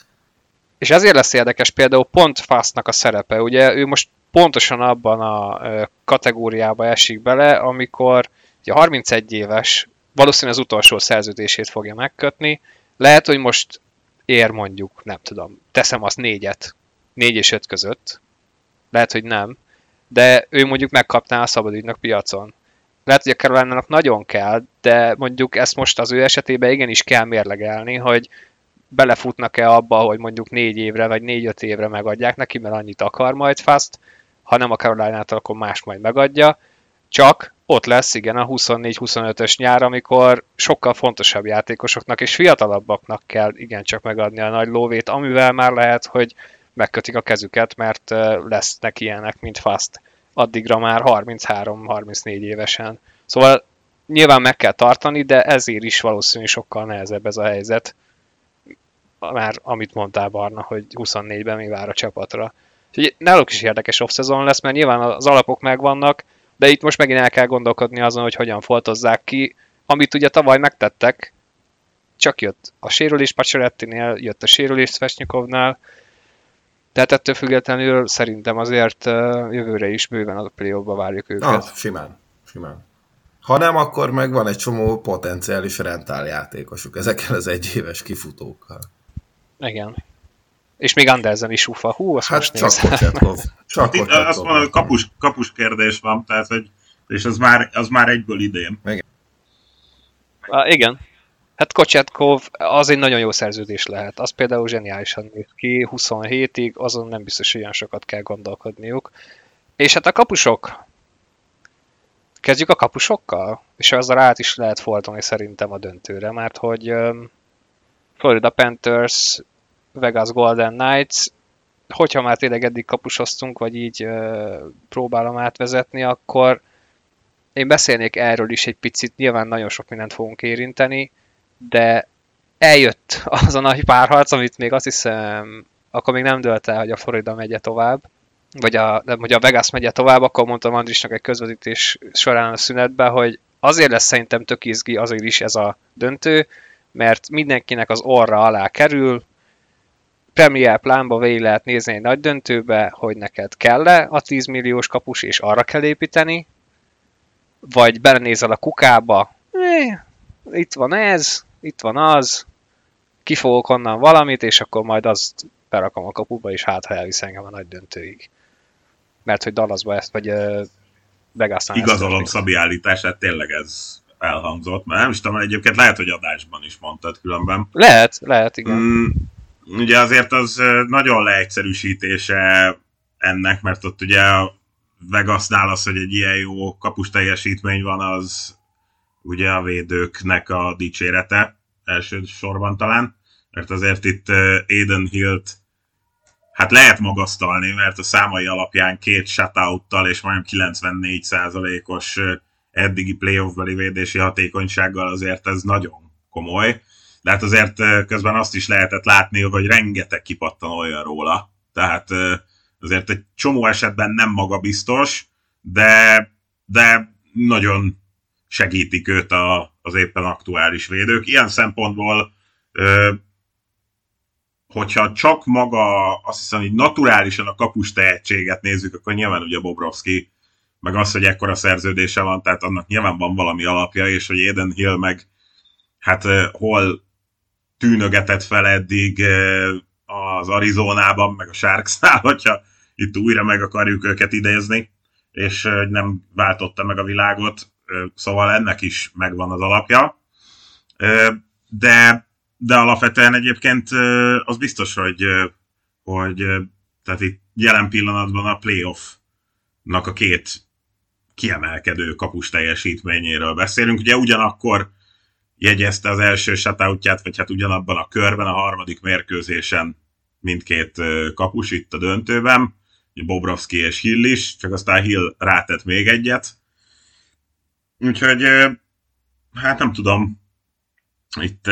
És ezért lesz érdekes például pont Fastnak a szerepe. Ugye ő most pontosan abban a kategóriába esik bele, amikor ugye 31 éves, valószínűleg az utolsó szerződését fogja megkötni. Lehet, hogy most ér mondjuk, nem tudom, teszem azt négyet, négy és öt között, lehet, hogy nem, de ő mondjuk megkapná a szabadügynök piacon. Lehet, hogy a caroline nagyon kell, de mondjuk ezt most az ő esetében igenis kell mérlegelni, hogy belefutnak-e abba, hogy mondjuk négy évre vagy négy-öt évre megadják neki, mert annyit akar majd Fast, ha nem a caroline akkor más majd megadja, csak ott lesz igen a 24-25-ös nyár, amikor sokkal fontosabb játékosoknak és fiatalabbaknak kell igencsak megadni a nagy lóvét, amivel már lehet, hogy megkötik a kezüket, mert lesznek ilyenek, mint Fast. Addigra már 33-34 évesen. Szóval nyilván meg kell tartani, de ezért is valószínűleg sokkal nehezebb ez a helyzet. Már amit mondtál Barna, hogy 24-ben mi vár a csapatra. Úgyhogy náluk is érdekes off lesz, mert nyilván az alapok megvannak, de itt most megint el kell gondolkodni azon, hogy hogyan foltozzák ki, amit ugye tavaly megtettek, csak jött a sérülés Pacsorettinél, jött a sérülés Svesnyikovnál, tehát ettől függetlenül szerintem azért jövőre is bőven a play várjuk őket. Ah, simán, simán. Ha nem, akkor meg van egy csomó potenciális rentál játékosuk ezekkel az egyéves kifutókkal. Igen. És még Andersen is ufa. Hú, azt hát most csak Kocsetkov. [LAUGHS] Csak Itt azt mondom, hogy kapus, kapus kérdés van, tehát, hogy, és az már, az már egyből idén. Igen. A, igen. Hát Kocsetkov az egy nagyon jó szerződés lehet. Az például zseniálisan néz ki, 27-ig, azon nem biztos, hogy olyan sokat kell gondolkodniuk. És hát a kapusok. Kezdjük a kapusokkal? És azzal át is lehet fordulni szerintem a döntőre, mert hogy um, Florida Panthers Vegas Golden Knights, hogyha már tényleg eddig kapusoztunk, vagy így uh, próbálom átvezetni, akkor én beszélnék erről is egy picit, nyilván nagyon sok mindent fogunk érinteni, de eljött az a nagy párharc, amit még azt hiszem, akkor még nem dölt el, hogy a Florida megye tovább, vagy a, de, hogy a Vegas megye tovább, akkor mondtam Andrisnak egy közvetítés során a szünetben, hogy azért lesz szerintem tök izgi, azért is ez a döntő, mert mindenkinek az orra alá kerül, Premier plánba végig lehet nézni egy nagy döntőbe, hogy neked kell-e a 10 milliós kapus, és arra kell építeni, vagy belenézel a kukába, eh, itt van ez, itt van az, kifogok onnan valamit, és akkor majd azt berakom a kapuba, és hát ha elvisz engem a nagy döntőig. Mert hogy Dallasba ezt, vagy uh, Vegasnál Igazolom Szabi állítását, tényleg ez elhangzott, mert nem is tudom, egyébként lehet, hogy adásban is mondtad különben. Lehet, lehet, igen. Mm, ugye azért az nagyon leegyszerűsítése ennek, mert ott ugye Vegasnál az, hogy egy ilyen jó kapus teljesítmény van, az ugye a védőknek a dicsérete első sorban talán, mert azért itt Aiden Hill-t hát lehet magasztalni, mert a számai alapján két shutout és majdnem 94%-os eddigi playoff-beli védési hatékonysággal azért ez nagyon komoly de hát azért közben azt is lehetett látni, hogy rengeteg kipattan olyan róla. Tehát azért egy csomó esetben nem magabiztos, de, de nagyon segítik őt a, az éppen aktuális védők. Ilyen szempontból, hogyha csak maga, azt hiszem, hogy naturálisan a kapus tehetséget nézzük, akkor nyilván ugye Bobrovski, meg az, hogy ekkora szerződése van, tehát annak nyilván van valami alapja, és hogy Eden Hill meg hát hol tűnögetett fel eddig az Arizonában, meg a Sharksnál, [LAUGHS] hogyha itt újra meg akarjuk őket idézni, és hogy nem váltotta meg a világot, szóval ennek is megvan az alapja. De, de alapvetően egyébként az biztos, hogy, hogy tehát itt jelen pillanatban a playoff-nak a két kiemelkedő kapus teljesítményéről beszélünk. Ugye ugyanakkor jegyezte az első shutoutját, vagy hát ugyanabban a körben, a harmadik mérkőzésen mindkét kapus itt a döntőben, Bobrovski és Hill is, csak aztán Hill rátett még egyet. Úgyhogy hát nem tudom, itt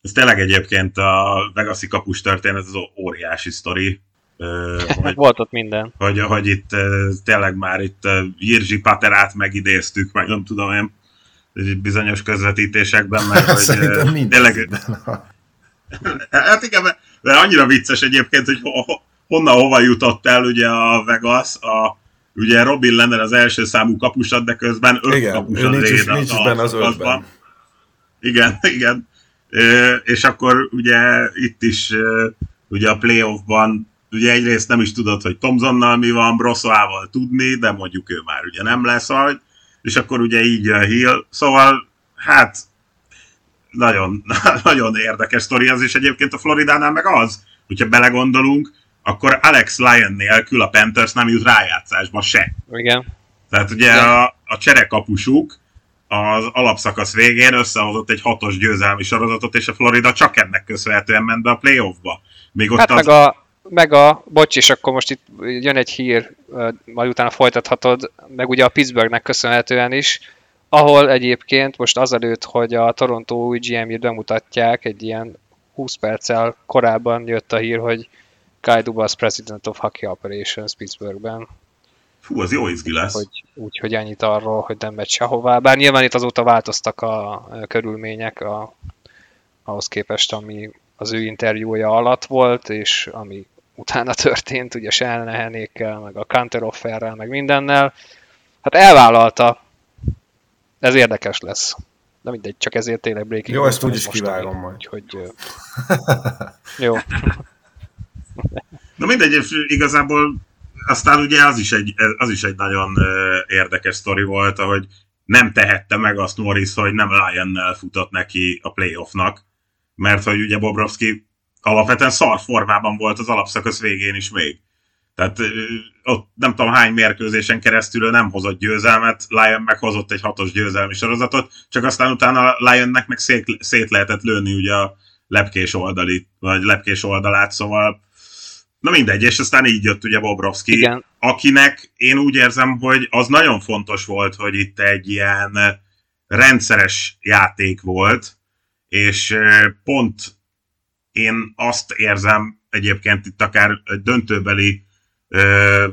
ez tényleg egyébként a Vegasi kapus történet, ez az óriási sztori. [LAUGHS] Hogy, Volt ott minden. Hogy, hogy itt tényleg már itt Jirzsi Paterát megidéztük, meg nem tudom én, bizonyos közvetítésekben, mert [LAUGHS] hogy Szerintem tényleg... hát igen, mert, mert annyira vicces egyébként, hogy honnan hova jutott el ugye a Vegas, a, ugye Robin lenne az első számú kapusad, de közben öt igen, kapusad nincs is, nincs is benne az ötben. Igen, [LAUGHS] igen. És akkor ugye itt is ugye a playoffban ugye egyrészt nem is tudod, hogy Tomzonnal mi van, Brossoával tudni, de mondjuk ő már ugye nem lesz, hogy, és akkor ugye így a Hill, szóval hát nagyon, [LAUGHS] nagyon érdekes sztori az, és egyébként a Floridánál meg az, hogyha belegondolunk, akkor Alex Lyon nélkül a Panthers nem jut rájátszásba se. Igen. Tehát ugye a, a cserekapusuk az alapszakasz végén összehozott egy hatos győzelmi sorozatot, és a Florida csak ennek köszönhetően ment be a playoffba. Még ott hát az... meg, a, meg a, bocs, és akkor most itt jön egy hír, majd utána folytathatod, meg ugye a Pittsburghnek köszönhetően is, ahol egyébként most azelőtt, hogy a Toronto új GM-jét bemutatják, egy ilyen 20 perccel korábban jött a hír, hogy Guy Dubas President of Hockey Operations Pittsburghben. Fú, az jó izgi lesz. Hogy, úgyhogy ennyit arról, hogy nem megy sehová. Bár nyilván itt azóta változtak a körülmények a, ahhoz képest, ami az ő interjúja alatt volt, és ami utána történt, ugye Shanahanékkel, meg a counter offerrel, meg mindennel. Hát elvállalta. Ez érdekes lesz. De mindegy, csak ezért tényleg breaking. Jó, ezt úgyis kivágom majd. Úgyhogy, [LAUGHS] jó. Na mindegy, igazából aztán ugye az is egy, az is egy nagyon érdekes sztori volt, ahogy nem tehette meg azt Morris, hogy nem Lion-nel futott neki a playoffnak, mert hogy ugye Bobrovski alapvetően szar formában volt az alapszakasz végén is még. Tehát ott nem tudom hány mérkőzésen keresztül nem hozott győzelmet, Lion meghozott egy hatos győzelmi sorozatot, csak aztán utána Lionnek meg szét, szét lehetett lőni ugye a lepkés oldali, vagy lepkés oldalát, szóval Na mindegy, és aztán így jött ugye Bobrovski, Igen. akinek én úgy érzem, hogy az nagyon fontos volt, hogy itt egy ilyen rendszeres játék volt, és pont én azt érzem egyébként itt akár döntőbeli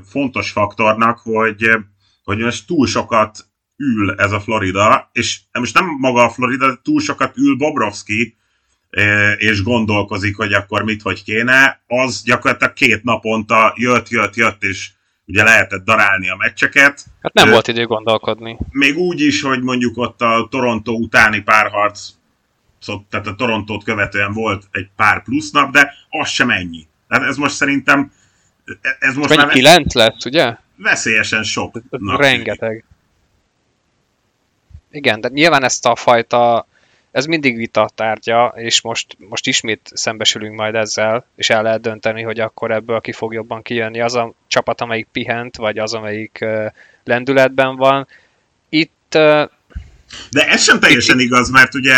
fontos faktornak, hogy, hogy most túl sokat ül ez a Florida, és most nem maga a Florida, de túl sokat ül Bobrovski, és gondolkozik, hogy akkor mit, hogy kéne, az gyakorlatilag két naponta jött, jött, jött, és ugye lehetett darálni a meccseket. Hát nem Ö, volt idő gondolkodni. Még úgy is, hogy mondjuk ott a Toronto utáni párharc, szóval, tehát a Torontót követően volt egy pár plusz nap, de az sem ennyi. Tehát ez most szerintem ez most már... Kilenc lesz, ugye? Veszélyesen sok. Rengeteg. Igen, de nyilván ezt a fajta ez mindig vita tárgya, és most, most ismét szembesülünk majd ezzel, és el lehet dönteni, hogy akkor ebből ki fog jobban kijönni. Az a csapat, amelyik pihent, vagy az, amelyik uh, lendületben van. Itt... Uh, De ez sem teljesen itt, igaz, mert ugye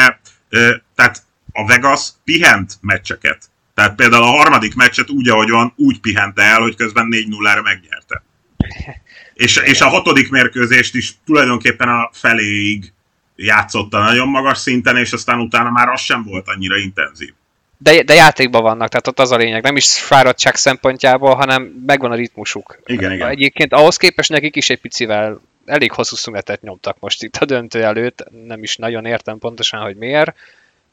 tehát a Vegas pihent meccseket. Tehát például a harmadik meccset úgy, ahogy van, úgy pihente el, hogy közben 4-0-ra megnyerte. [LAUGHS] És, és a hatodik mérkőzést is tulajdonképpen a feléig játszotta nagyon magas szinten, és aztán utána már az sem volt annyira intenzív. De, de játékban vannak, tehát ott az a lényeg, nem is fáradtság szempontjából, hanem megvan a ritmusuk. Igen, igen. Egyébként ahhoz képest nekik is egy picivel elég hosszú szünetet nyomtak most itt a döntő előtt, nem is nagyon értem pontosan, hogy miért,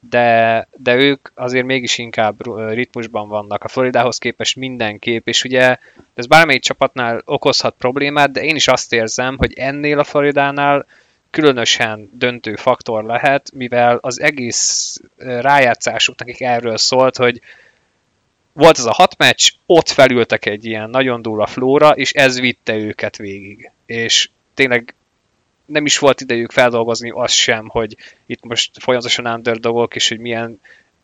de, de ők azért mégis inkább ritmusban vannak. A Floridához képest mindenképp, és ugye ez bármelyik csapatnál okozhat problémát, de én is azt érzem, hogy ennél a Floridánál különösen döntő faktor lehet, mivel az egész rájátszásuk nekik erről szólt, hogy volt ez a hat meccs, ott felültek egy ilyen nagyon durva flóra, és ez vitte őket végig. És tényleg nem is volt idejük feldolgozni azt sem, hogy itt most folyamatosan underdogok, és hogy milyen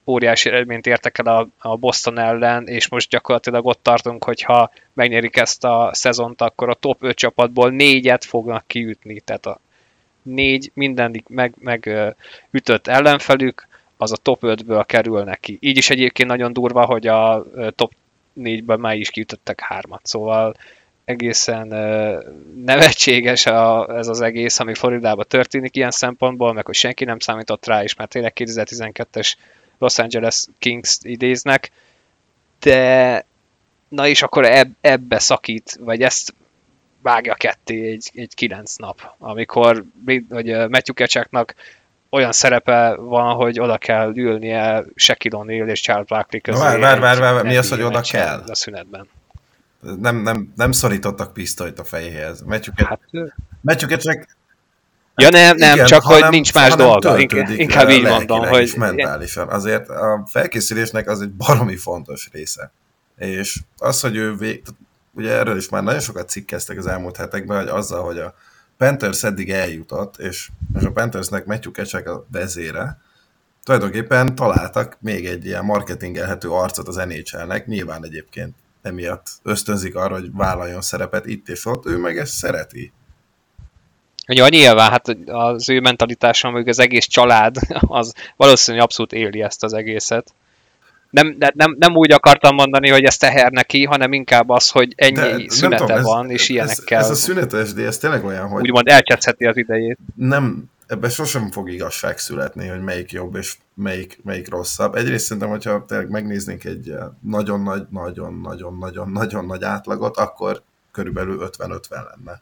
óriási eredményt értek el a, a Boston ellen, és most gyakorlatilag ott tartunk, hogy ha megnyerik ezt a szezont, akkor a top 5 csapatból négyet fognak kiütni, tehát a négy mindenik meg, meg ütött ellenfelük, az a top 5-ből kerül neki. Így is egyébként nagyon durva, hogy a top 4-ből már is kiütöttek hármat, szóval egészen nevetséges a, ez az egész, ami Floridában történik ilyen szempontból, meg hogy senki nem számított rá is, mert tényleg 2012-es Los Angeles Kings idéznek, de na és akkor eb, ebbe szakít, vagy ezt vágja ketté egy, egy kilenc nap, amikor hogy Matthew Kecseknak olyan szerepe van, hogy oda kell ülnie Shaquille O'Neal és Charles Barkley közé. Vár, vár, vár, vár, mi az, hogy oda kell? A szünetben. Nem, nem, nem szorítottak pisztolyt a fejéhez. Matthew, hát, Matthew Kecek Ja nem, nem, Igen, csak hanem, hogy nincs más dolga. Inkább, így mondom, hogy... mentálisan. Azért a felkészülésnek az egy baromi fontos része. És az, hogy ő vég... Ugye erről is már nagyon sokat cikkeztek az elmúlt hetekben, hogy azzal, hogy a Panthers eddig eljutott, és, és a Panthersnek Matthew Kecsek a vezére, tulajdonképpen találtak még egy ilyen marketingelhető arcot az NHL-nek, nyilván egyébként emiatt ösztönzik arra, hogy vállaljon szerepet itt és ott, ő meg ezt szereti. Ja, nyilván, hát az ő mentalitása, meg az egész család, [LAUGHS] az valószínűleg abszolút éli ezt az egészet. Nem, nem, nem úgy akartam mondani, hogy ez teher neki, hanem inkább az, hogy ennyi de, szünete tudom, van, ez, és ilyenekkel. Ez, ez a szünetes, de ez tényleg olyan, hogy... Úgymond elcseszheti az idejét. Nem, ebben sosem fog igazság születni, hogy melyik jobb és melyik, melyik rosszabb. Egyrészt szerintem, hogyha tényleg megnéznénk egy nagyon nagy, nagyon, nagyon, nagyon, nagyon nagy átlagot, akkor körülbelül 50-50 lenne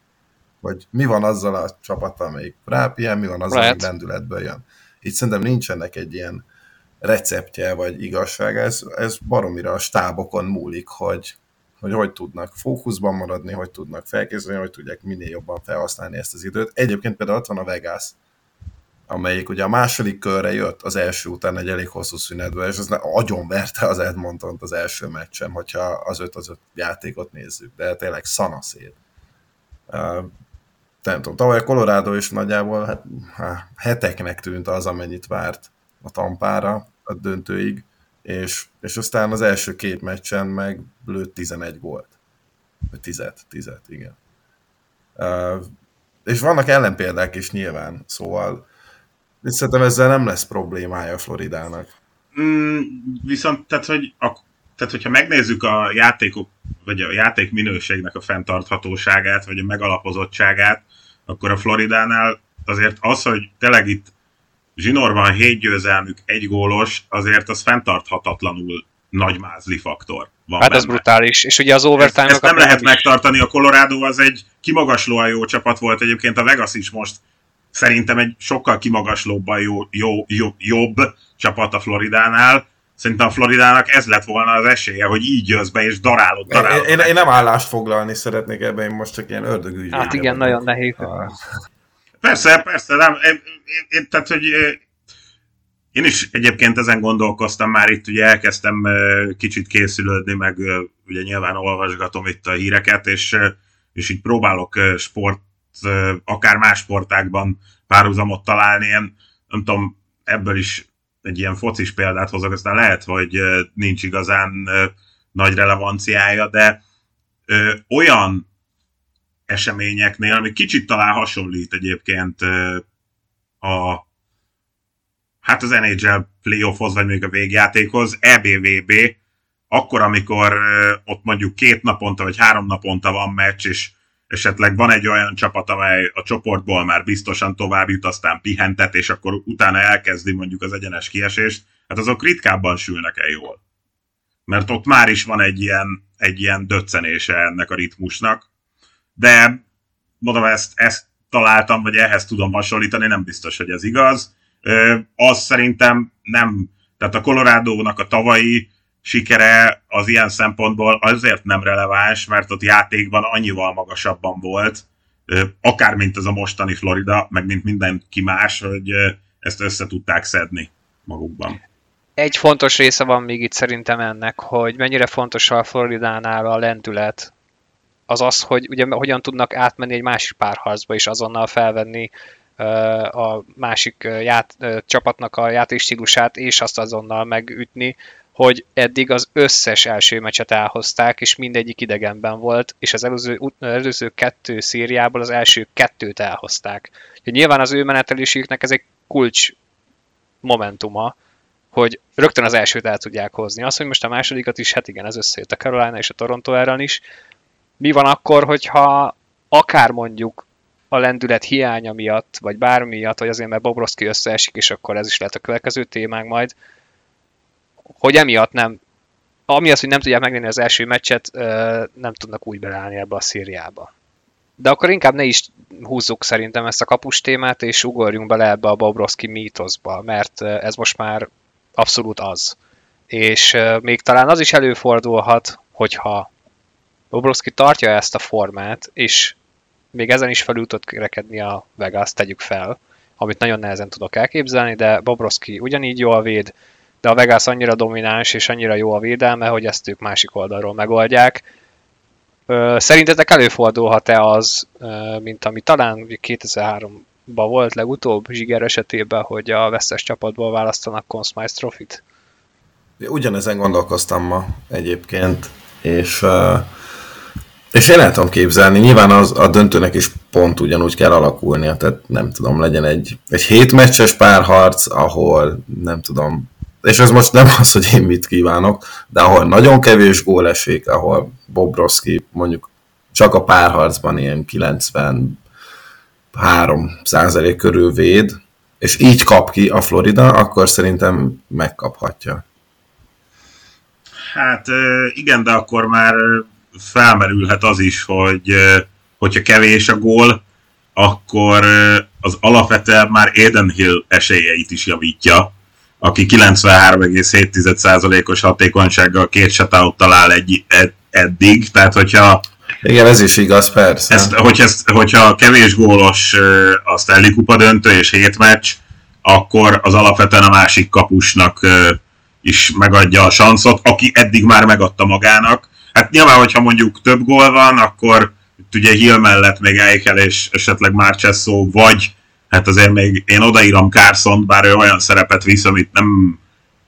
vagy mi van azzal a csapattal, amelyik rápien, mi van azzal, amelyik lendületből jön. Itt szerintem nincsenek egy ilyen receptje vagy igazság, ez, ez baromira a stábokon múlik, hogy, hogy hogy tudnak fókuszban maradni, hogy tudnak felkészülni, hogy tudják minél jobban felhasználni ezt az időt. Egyébként például ott van a Vegas, amelyik ugye a második körre jött az első után egy elég hosszú szünetből, és az agyon verte az edmonton az első meccsen, hogyha az öt az öt játékot nézzük, de tényleg szanaszét nem tudom, tavaly a Colorado is nagyjából hát, hát, heteknek tűnt az, amennyit várt a tampára a döntőig, és, és aztán az első két meccsen meg lőtt 11 volt. Vagy 10 10 igen. Uh, és vannak ellenpéldák is nyilván, szóval szerintem ezzel nem lesz problémája Floridának. Mm, viszont, tehát, hogy a, tehát, hogyha megnézzük a játékok, vagy a játék minőségnek a fenntarthatóságát, vagy a megalapozottságát, akkor a Floridánál azért az, hogy tényleg itt zsinórban hét győzelmük, egy gólos, azért az fenntarthatatlanul nagy mázli faktor. Van hát benne. ez brutális, és ugye az overtime ezt, ezt nem lehet is... megtartani, a Colorado az egy kimagaslóan jó csapat volt, egyébként a Vegas is most szerintem egy sokkal kimagaslóbban jó, jó, jó, jobb csapat a Floridánál, Szerintem a Floridának ez lett volna az esélye, hogy így jössz be, és darálod, darálod. Én, én, én nem állást foglalni szeretnék ebben, én most csak ilyen ördögügy. Hát igen, nagyon nehéz. Ah. Persze, persze, nem. Én, én, én, tehát, hogy én is egyébként ezen gondolkoztam, már itt ugye elkezdtem kicsit készülődni, meg ugye nyilván olvasgatom itt a híreket, és, és így próbálok sport, akár más sportákban párhuzamot találni. Én nem tudom, ebből is egy ilyen focis példát hozok, aztán lehet, hogy nincs igazán nagy relevanciája, de olyan eseményeknél, ami kicsit talán hasonlít egyébként a hát az NHL playoffhoz, vagy még a végjátékhoz, EBVB, akkor, amikor ott mondjuk két naponta, vagy három naponta van meccs, és esetleg van egy olyan csapat, amely a csoportból már biztosan tovább jut, aztán pihentet, és akkor utána elkezdi mondjuk az egyenes kiesést, hát azok ritkábban sülnek el jól. Mert ott már is van egy ilyen, egy ilyen döccenése ennek a ritmusnak, de mondom, ezt, ezt találtam, vagy ehhez tudom hasonlítani, nem biztos, hogy ez igaz. Az szerintem nem, tehát a Colorado-nak a tavalyi sikere az ilyen szempontból azért nem releváns, mert ott játékban annyival magasabban volt, akár mint ez a mostani Florida, meg mint mindenki más, hogy ezt össze tudták szedni magukban. egy fontos része van még itt szerintem ennek, hogy mennyire fontos a Floridánál a lendület. Az az, hogy ugye hogyan tudnak átmenni egy másik párharcba és azonnal felvenni a másik ját, csapatnak a játékstílusát, és azt azonnal megütni, hogy eddig az összes első meccset elhozták, és mindegyik idegenben volt, és az előző, előző kettő szériából az első kettőt elhozták. Úgyhogy nyilván az ő menetelésüknek ez egy kulcs momentuma, hogy rögtön az elsőt el tudják hozni. Az, hogy most a másodikat is, hát igen, ez összejött a Carolina és a Toronto ellen is. Mi van akkor, hogyha akár mondjuk a lendület hiánya miatt, vagy bármi miatt, vagy azért, mert Bobrovski összeesik, és akkor ez is lehet a következő témánk majd, hogy emiatt nem, ami az, hogy nem tudják megnézni az első meccset, nem tudnak úgy beleállni ebbe a szériába. De akkor inkább ne is húzzuk szerintem ezt a kapus témát, és ugorjunk bele ebbe a Bobrovski mítoszba, mert ez most már abszolút az. És még talán az is előfordulhat, hogyha Bobrovski tartja ezt a formát, és még ezen is felültott kerekedni a Vegas, tegyük fel, amit nagyon nehezen tudok elképzelni, de Bobrovski ugyanígy jól véd, de a Vegas annyira domináns és annyira jó a védelme, hogy ezt ők másik oldalról megoldják. Szerintetek előfordulhat-e az, mint ami talán 2003-ban volt legutóbb Zsiger esetében, hogy a vesztes csapatból választanak Conn Smythe Trophy-t? Ugyanezen gondolkoztam ma egyébként, és és én el tudom képzelni, nyilván az, a döntőnek is pont ugyanúgy kell alakulnia, tehát nem tudom, legyen egy, egy hétmeccses párharc, ahol nem tudom, és ez most nem az, hogy én mit kívánok, de ahol nagyon kevés gól esik, ahol Bobrovski mondjuk csak a párharcban ilyen 93 százalék körül véd, és így kap ki a Florida, akkor szerintem megkaphatja. Hát igen, de akkor már felmerülhet az is, hogy hogyha kevés a gól, akkor az alapvetően már Eden Hill esélyeit is javítja, aki 93,7%-os hatékonysággal két shutout talál egy, ed, eddig, tehát hogyha igen, ez is igaz, persze. Ezt, hogy ezt, hogyha kevés gólos a Stanley Kupa döntő és hét meccs, akkor az alapvetően a másik kapusnak is megadja a sanszot, aki eddig már megadta magának, Hát nyilván, hogyha mondjuk több gól van, akkor ugye Hill mellett még Eichel és esetleg Marchesso, vagy hát azért még én odaírom carson bár ő olyan szerepet visz, amit nem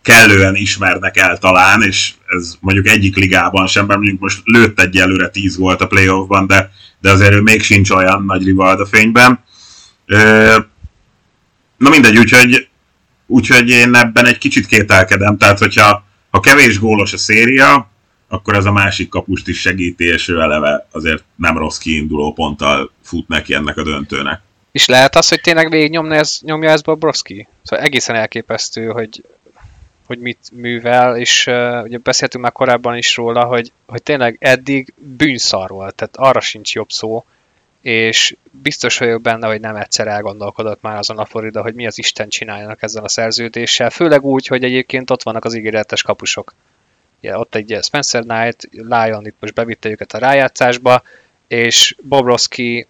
kellően ismernek el talán, és ez mondjuk egyik ligában sem, mert mondjuk most lőtt egy előre 10 volt a playoffban, de, de azért ő még sincs olyan nagy rivalda fényben. Na mindegy, úgyhogy, úgyhogy én ebben egy kicsit kételkedem, tehát hogyha ha kevés gólos a széria, akkor ez a másik kapust is segíti, és ő eleve azért nem rossz kiinduló ponttal fut neki ennek a döntőnek. És lehet az, hogy tényleg végig nyomja ez, nyomja ez Bobrovski? Szóval egészen elképesztő, hogy, hogy mit művel, és uh, ugye beszéltünk már korábban is róla, hogy, hogy tényleg eddig bűnszar volt, tehát arra sincs jobb szó, és biztos vagyok benne, hogy nem egyszer elgondolkodott már azon a Florida, hogy mi az Isten csináljanak ezzel a szerződéssel, főleg úgy, hogy egyébként ott vannak az ígéretes kapusok ugye ott egy Spencer Knight, Lion itt most bevitte őket a rájátszásba, és Bobrovski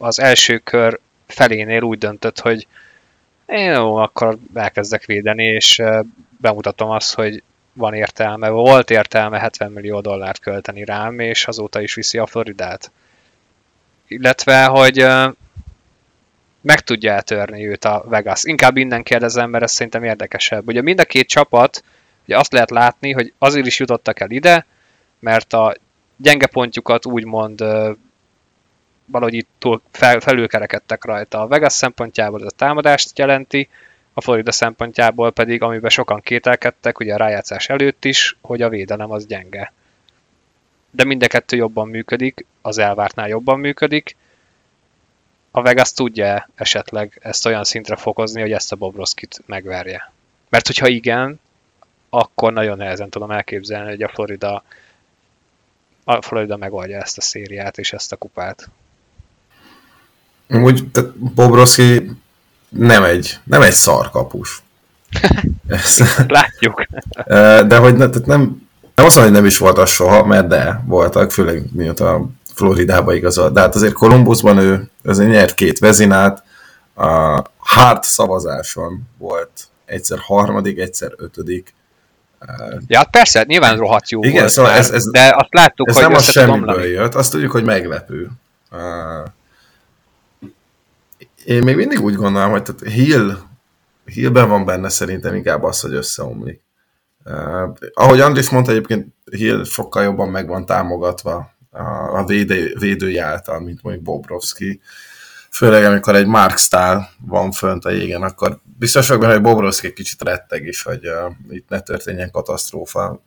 az első kör felénél úgy döntött, hogy én jó, akkor elkezdek védeni, és bemutatom azt, hogy van értelme, volt értelme 70 millió dollárt költeni rám, és azóta is viszi a Floridát. Illetve, hogy meg tudja eltörni őt a Vegas. Inkább innen kérdezem, mert ez szerintem érdekesebb. Ugye mind a két csapat Ugye azt lehet látni, hogy azért is jutottak el ide, mert a gyenge pontjukat úgymond valahogy itt túl fel, felülkerekedtek rajta. A Vegas szempontjából ez a támadást jelenti, a Florida szempontjából pedig, amiben sokan kételkedtek, ugye a rájátszás előtt is, hogy a védelem az gyenge. De mind a kettő jobban működik, az elvártnál jobban működik. A Vegas tudja esetleg ezt olyan szintre fokozni, hogy ezt a Bobrovskit megverje. Mert hogyha igen, akkor nagyon nehezen tudom elképzelni, hogy a Florida, a Florida megoldja ezt a szériát és ezt a kupát. Úgy, Bobrovski nem egy, nem egy szarkapus. [LAUGHS] Látjuk. [LAUGHS] de hogy ne, tehát nem, nem azt mondom, hogy nem is volt az soha, mert de voltak, főleg mióta Floridába igazolt. De hát azért Kolumbuszban ő azért nyert két vezinát, a hard szavazáson volt egyszer harmadik, egyszer ötödik. Ja, hát persze, nyilván rohadt jó Igen, volt szóval ez- ez- de azt láttuk, Ez hogy nem a semmiből jött, azt tudjuk, hogy meglepő. Én még mindig úgy gondolom, hogy tehát Hill, Hillben van benne szerintem inkább az, hogy összeomlik. Uh, ahogy Andris mondta, egyébként Hill sokkal jobban meg van támogatva a, a védő, védői által, mint mondjuk Bobrovski. Főleg amikor egy Mark Stahl van fönt a jégen, akkor biztos vagyok benne, hogy Bobrovski kicsit retteg is, hogy uh, itt ne történjen katasztrófa.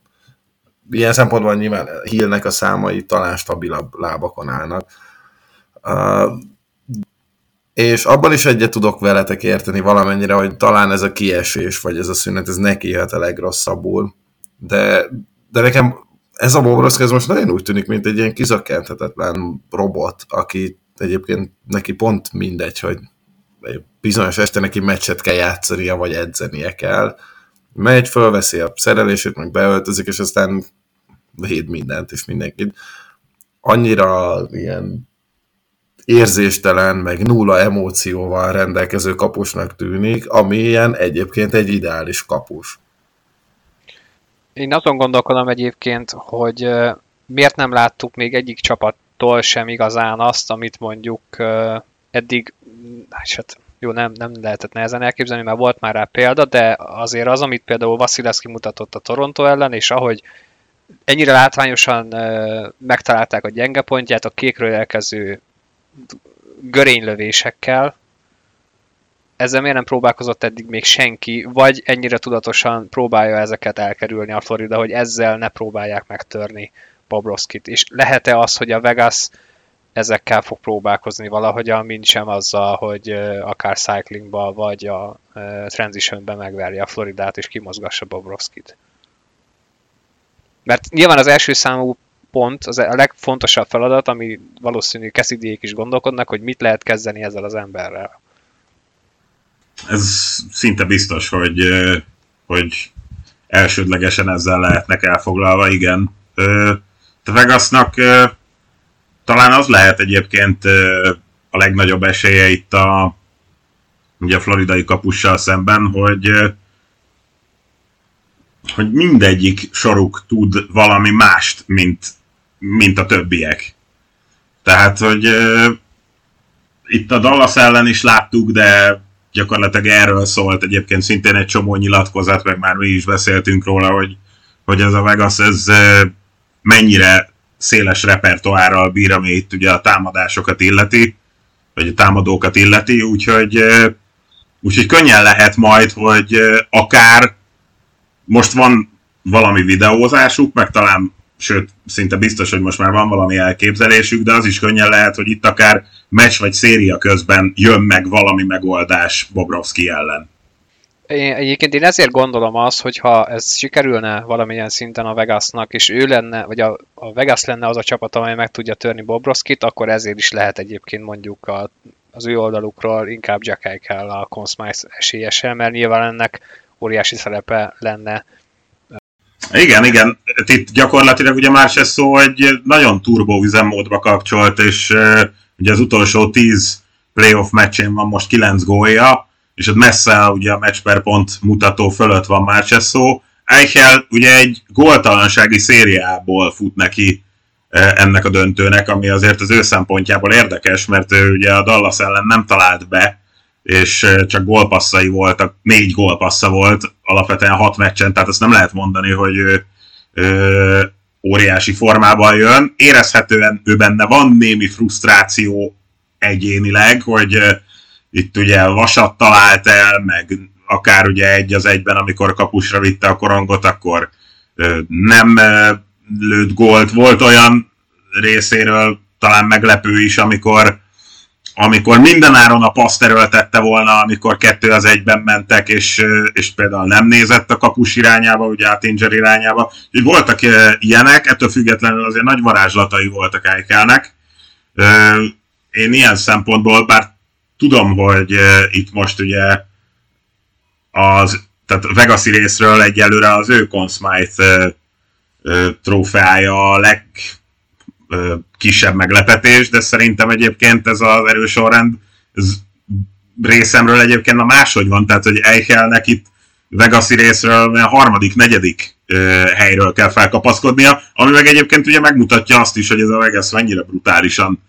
Ilyen szempontból nyilván Hillnek a számai talán stabilabb lábakon állnak. Uh, és abban is egyet tudok veletek érteni valamennyire, hogy talán ez a kiesés, vagy ez a szünet, ez neki jöhet a legrosszabbul. De, de nekem ez a Bobrovszki, ez most nagyon úgy tűnik, mint egy ilyen kizökkenthetetlen robot, aki egyébként neki pont mindegy, hogy bizonyos este neki meccset kell játszania, vagy edzenie kell. Megy, fölveszi a szerelését, meg beöltözik, és aztán véd mindent és mindenkit. Annyira ilyen érzéstelen, meg nulla emócióval rendelkező kapusnak tűnik, ami ilyen egyébként egy ideális kapus. Én azon gondolkodom egyébként, hogy miért nem láttuk még egyik csapattól sem igazán azt, amit mondjuk eddig, mm, hát jó, nem, nem lehetett nehezen elképzelni, mert volt már rá példa, de azért az, amit például Vasilevski mutatott a Toronto ellen, és ahogy ennyire látványosan megtalálták a gyenge pontját a kékről elkező görénylövésekkel, ezzel miért nem próbálkozott eddig még senki, vagy ennyire tudatosan próbálja ezeket elkerülni a Florida, hogy ezzel ne próbálják megtörni Bobrovskit. És lehet-e az, hogy a Vegas ezekkel fog próbálkozni valahogyan, mint sem azzal, hogy akár cyclingba, vagy a ö, transitionben megverje a Floridát, és kimozgassa Bobrovskit? Mert nyilván az első számú pont, az a legfontosabb feladat, ami valószínű Cassidyék is gondolkodnak, hogy mit lehet kezdeni ezzel az emberrel. Ez szinte biztos, hogy, hogy elsődlegesen ezzel lehetnek elfoglalva, igen. Vegasnak talán az lehet egyébként a legnagyobb esélye itt a, ugye a floridai kapussal szemben, hogy hogy mindegyik soruk tud valami mást, mint, mint a többiek. Tehát, hogy ö, itt a Dallas ellen is láttuk, de gyakorlatilag erről szólt egyébként szintén egy csomó nyilatkozat, meg már mi is beszéltünk róla, hogy, hogy ez a Vegas ez ö, mennyire széles repertoárral bír, ami itt ugye a támadásokat illeti, vagy a támadókat illeti, úgyhogy, ö, úgyhogy könnyen lehet majd, hogy ö, akár most van valami videózásuk, meg talán, sőt, szinte biztos, hogy most már van valami elképzelésük, de az is könnyen lehet, hogy itt akár meccs vagy széria közben jön meg valami megoldás Bobrovski ellen. Én, egyébként én ezért gondolom azt, hogy ha ez sikerülne valamilyen szinten a Vegasnak, és ő lenne, vagy a, a Vegas lenne az a csapat, amely meg tudja törni Bobrovskit, akkor ezért is lehet egyébként mondjuk a, az ő oldalukról inkább Jack Eichel a Conn Smythe esélyese, mert nyilván ennek óriási szerepe lenne. Igen, igen. Itt gyakorlatilag ugye már se szó, hogy nagyon turbo üzemmódba kapcsolt, és uh, ugye az utolsó 10 playoff meccsén van most 9 gólja, és ott messze ugye a match per pont mutató fölött van már se szó. Eichel ugye egy góltalansági szériából fut neki ennek a döntőnek, ami azért az ő szempontjából érdekes, mert ő ugye a Dallas ellen nem talált be, és csak gólpasszai voltak, négy gólpassza volt alapvetően hat meccsen, tehát azt nem lehet mondani, hogy ő, ő óriási formában jön. Érezhetően ő benne van némi frusztráció egyénileg, hogy itt ugye vasat talált el, meg akár ugye egy az egyben, amikor kapusra vitte a korongot, akkor nem lőtt gólt. Volt olyan részéről talán meglepő is, amikor amikor mindenáron a paszt erőltette volna, amikor kettő az egyben mentek, és, és például nem nézett a kapus irányába, ugye Attinger irányába. Úgyhogy voltak ilyenek, ettől függetlenül azért nagy varázslatai voltak Eikelnek. Én ilyen szempontból, bár tudom, hogy itt most ugye az, tehát Vegasi részről egyelőre az ő Conn Smythe trófeája a leg kisebb meglepetés, de szerintem egyébként ez az erősorrend ez részemről egyébként a máshogy van, tehát hogy Eichelnek itt Vegasi részről a harmadik, negyedik helyről kell felkapaszkodnia, ami meg egyébként ugye megmutatja azt is, hogy ez a Vegas mennyire brutálisan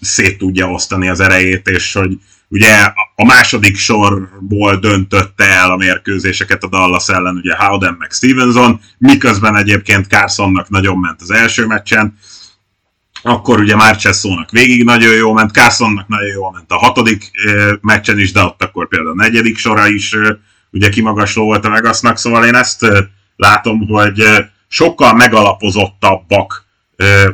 szét tudja osztani az erejét, és hogy ugye a második sorból döntötte el a mérkőzéseket a Dallas ellen, ugye Howden meg Stevenson, miközben egyébként Carsonnak nagyon ment az első meccsen, akkor ugye Marchessónak végig nagyon jó ment, Carsonnak nagyon jó ment a hatodik meccsen is, de ott akkor például a negyedik sora is ugye kimagasló volt a Vegasnak, szóval én ezt látom, hogy sokkal megalapozottabbak,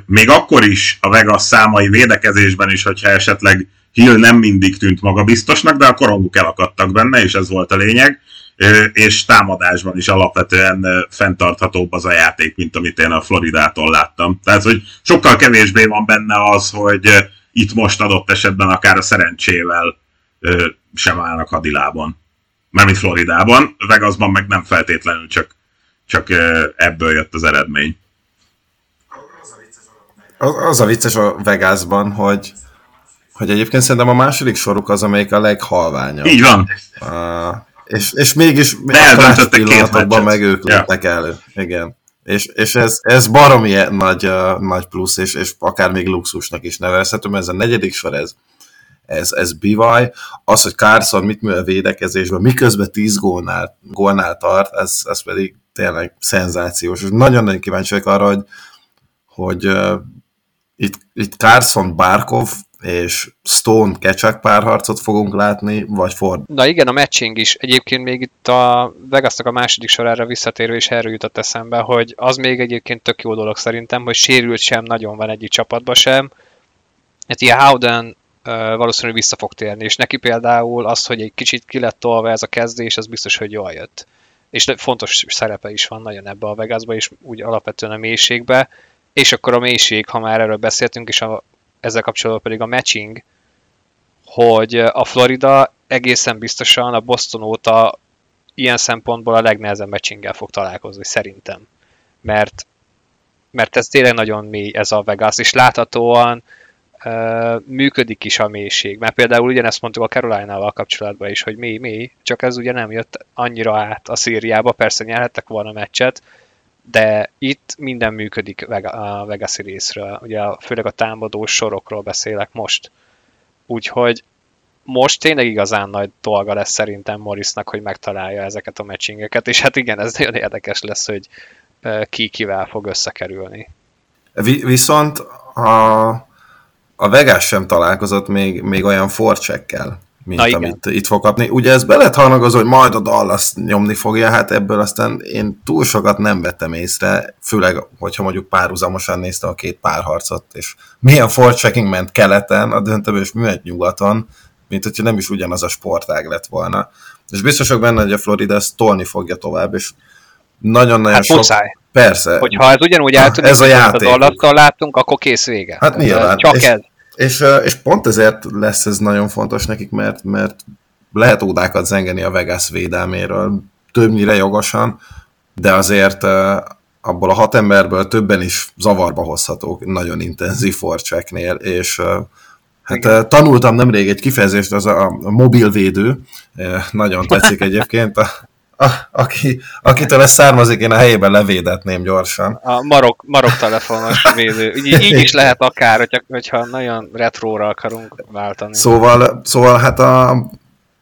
még akkor is a Vegas számai védekezésben is, hogyha esetleg Hill nem mindig tűnt magabiztosnak, de a koronguk elakadtak benne, és ez volt a lényeg, és támadásban is alapvetően fenntarthatóbb az a játék, mint amit én a Floridától láttam. Tehát, hogy sokkal kevésbé van benne az, hogy itt most adott esetben akár a szerencsével sem állnak hadilában. Mármint Floridában, Vegasban meg nem feltétlenül csak, csak ebből jött az eredmény. Az, az a vicces a Vegasban, hogy hogy egyébként szerintem a második soruk az, amelyik a leghalványabb. Így van. Uh, és, és mégis a pillanatokban meg ők ja. lépnek elő. Igen. És, és ez, ez baromi nagy, uh, nagy plusz, és, és akár még luxusnak is nevezhető, ez a negyedik sor, ez, ez, ez bivaj. Az, hogy Carson mit művel védekezésben, miközben 10 gólnál, gólnál tart, ez, ez pedig tényleg szenzációs. És nagyon-nagyon kíváncsi vagyok arra, hogy, hogy uh, itt, itt Carson Barkov és Stone kecsek párharcot fogunk látni, vagy Ford. Na igen, a matching is. Egyébként még itt a vegas a második sorára visszatérő is erről jutott eszembe, hogy az még egyébként tök jó dolog szerintem, hogy sérült sem nagyon van egyik csapatban sem. Hát ilyen Howden valószínűleg vissza fog térni, és neki például az, hogy egy kicsit ki lett tolva ez a kezdés, az biztos, hogy jól jött. És fontos szerepe is van nagyon ebbe a Vegasba, és úgy alapvetően a mélységbe. És akkor a mélység, ha már erről beszéltünk, és a ezzel kapcsolatban pedig a matching, hogy a Florida egészen biztosan a Boston óta ilyen szempontból a legnehezebb matchinggel fog találkozni, szerintem. Mert, mert ez tényleg nagyon mély ez a Vegas, és láthatóan uh, működik is a mélység. Mert például ugyanezt mondtuk a Caroline-val kapcsolatban is, hogy mély, mély, csak ez ugye nem jött annyira át a Szíriába, persze nyerhettek volna meccset, de itt minden működik a vegas részről, ugye főleg a támadó sorokról beszélek most. Úgyhogy most tényleg igazán nagy dolga lesz szerintem Morrisnak, hogy megtalálja ezeket a matchingeket, és hát igen, ez nagyon érdekes lesz, hogy ki kivel fog összekerülni. Viszont a, a Vegas sem találkozott még, még olyan forcsekkel, mint Na, amit igen. itt fog kapni. Ugye ez be lett hangozó, hogy majd a Dallas nyomni fogja, hát ebből aztán én túl sokat nem vettem észre, főleg, hogyha mondjuk párhuzamosan néztem a két párharcot, és milyen forechecking ment keleten, a döntőben, és mi ment nyugaton, mint hogyha nem is ugyanaz a sportág lett volna. És biztosak benne, hogy a Florida ezt tolni fogja tovább, és nagyon-nagyon hát sok... Muszáj. Persze. Hogyha ez ugyanúgy eltűnik, ez a játék. Az láttunk, akkor kész vége. Hát nyilván. Csak és, ez. És, és pont ezért lesz ez nagyon fontos nekik, mert, mert lehet ódákat zengeni a Vegas védelméről, többnyire jogosan, de azért abból a hat emberből többen is zavarba hozhatók nagyon intenzív forcseknél, és hát Igen. tanultam nemrég egy kifejezést, az a, mobilvédő, nagyon tetszik [LAUGHS] egyébként, a, a, aki, akitől ez származik, én a helyében levédetném gyorsan. A marok, marok telefonos [LAUGHS] védő. Így, így is lehet akár, hogyha, hogyha nagyon retróra akarunk váltani. Szóval, szóval hát a,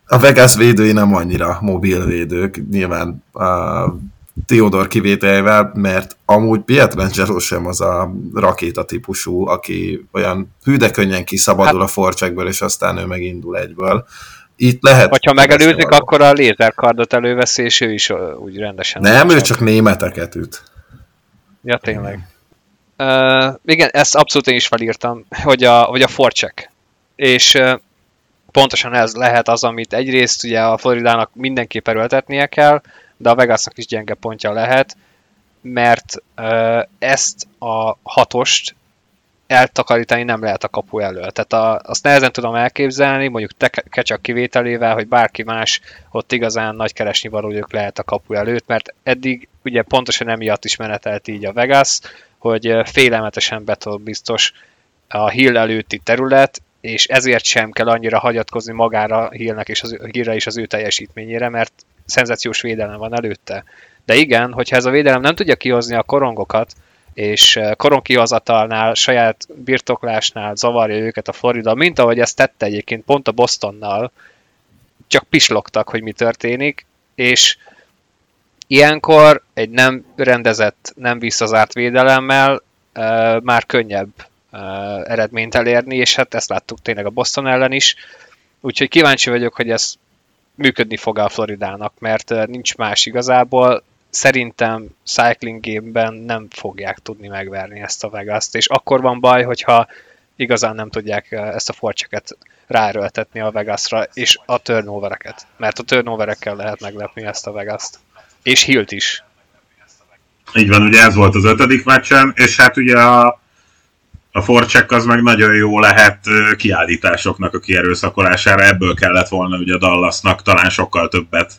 a Vegas védői nem annyira mobil védők, nyilván a Theodor kivételével, mert amúgy Pietrangelo sem az a rakéta típusú, aki olyan hűde könnyen kiszabadul hát, a forcsekből, és aztán ő megindul egyből itt lehet. Hogyha megelőzik, akkor a lézerkardot előveszi, és ő is úgy rendesen. Nem, ő csak németeket üt. Ja, tényleg. Uh, igen, ezt abszolút én is felírtam, hogy a, hogy a forcsek. És uh, pontosan ez lehet az, amit egyrészt ugye a Floridának mindenképp erőltetnie kell, de a Vegasnak is gyenge pontja lehet, mert uh, ezt a hatost eltakarítani nem lehet a kapu elől. Tehát a, azt nehezen tudom elképzelni, mondjuk te Kecsak kivételével, hogy bárki más ott igazán nagy keresni valójuk lehet a kapu előtt, mert eddig ugye pontosan emiatt is menetelt így a Vegas, hogy félelmetesen biztos a Hill előtti terület, és ezért sem kell annyira hagyatkozni magára Hillnek és az, Hillre és az ő teljesítményére, mert szenzációs védelem van előtte. De igen, hogyha ez a védelem nem tudja kihozni a korongokat, és koronkihozatalnál, saját birtoklásnál zavarja őket a Florida, mint ahogy ezt tette egyébként pont a Bostonnal, csak pislogtak, hogy mi történik, és ilyenkor egy nem rendezett, nem visszazárt védelemmel uh, már könnyebb uh, eredményt elérni, és hát ezt láttuk tényleg a Boston ellen is. Úgyhogy kíváncsi vagyok, hogy ez működni fog a Floridának, mert nincs más igazából. Szerintem cycling game-ben nem fogják tudni megverni ezt a vegas és akkor van baj, hogyha igazán nem tudják ezt a forcseket ráerőltetni a Vegasra, és a turnovereket. Mert a turnoverekkel lehet meglepni ezt a Vegas-t. És Hilt is. Így van, ugye ez volt az ötödik meccsen, és hát ugye a, a forcsek az meg nagyon jó lehet kiállításoknak a kierőszakolására, ebből kellett volna ugye a Dallasnak talán sokkal többet,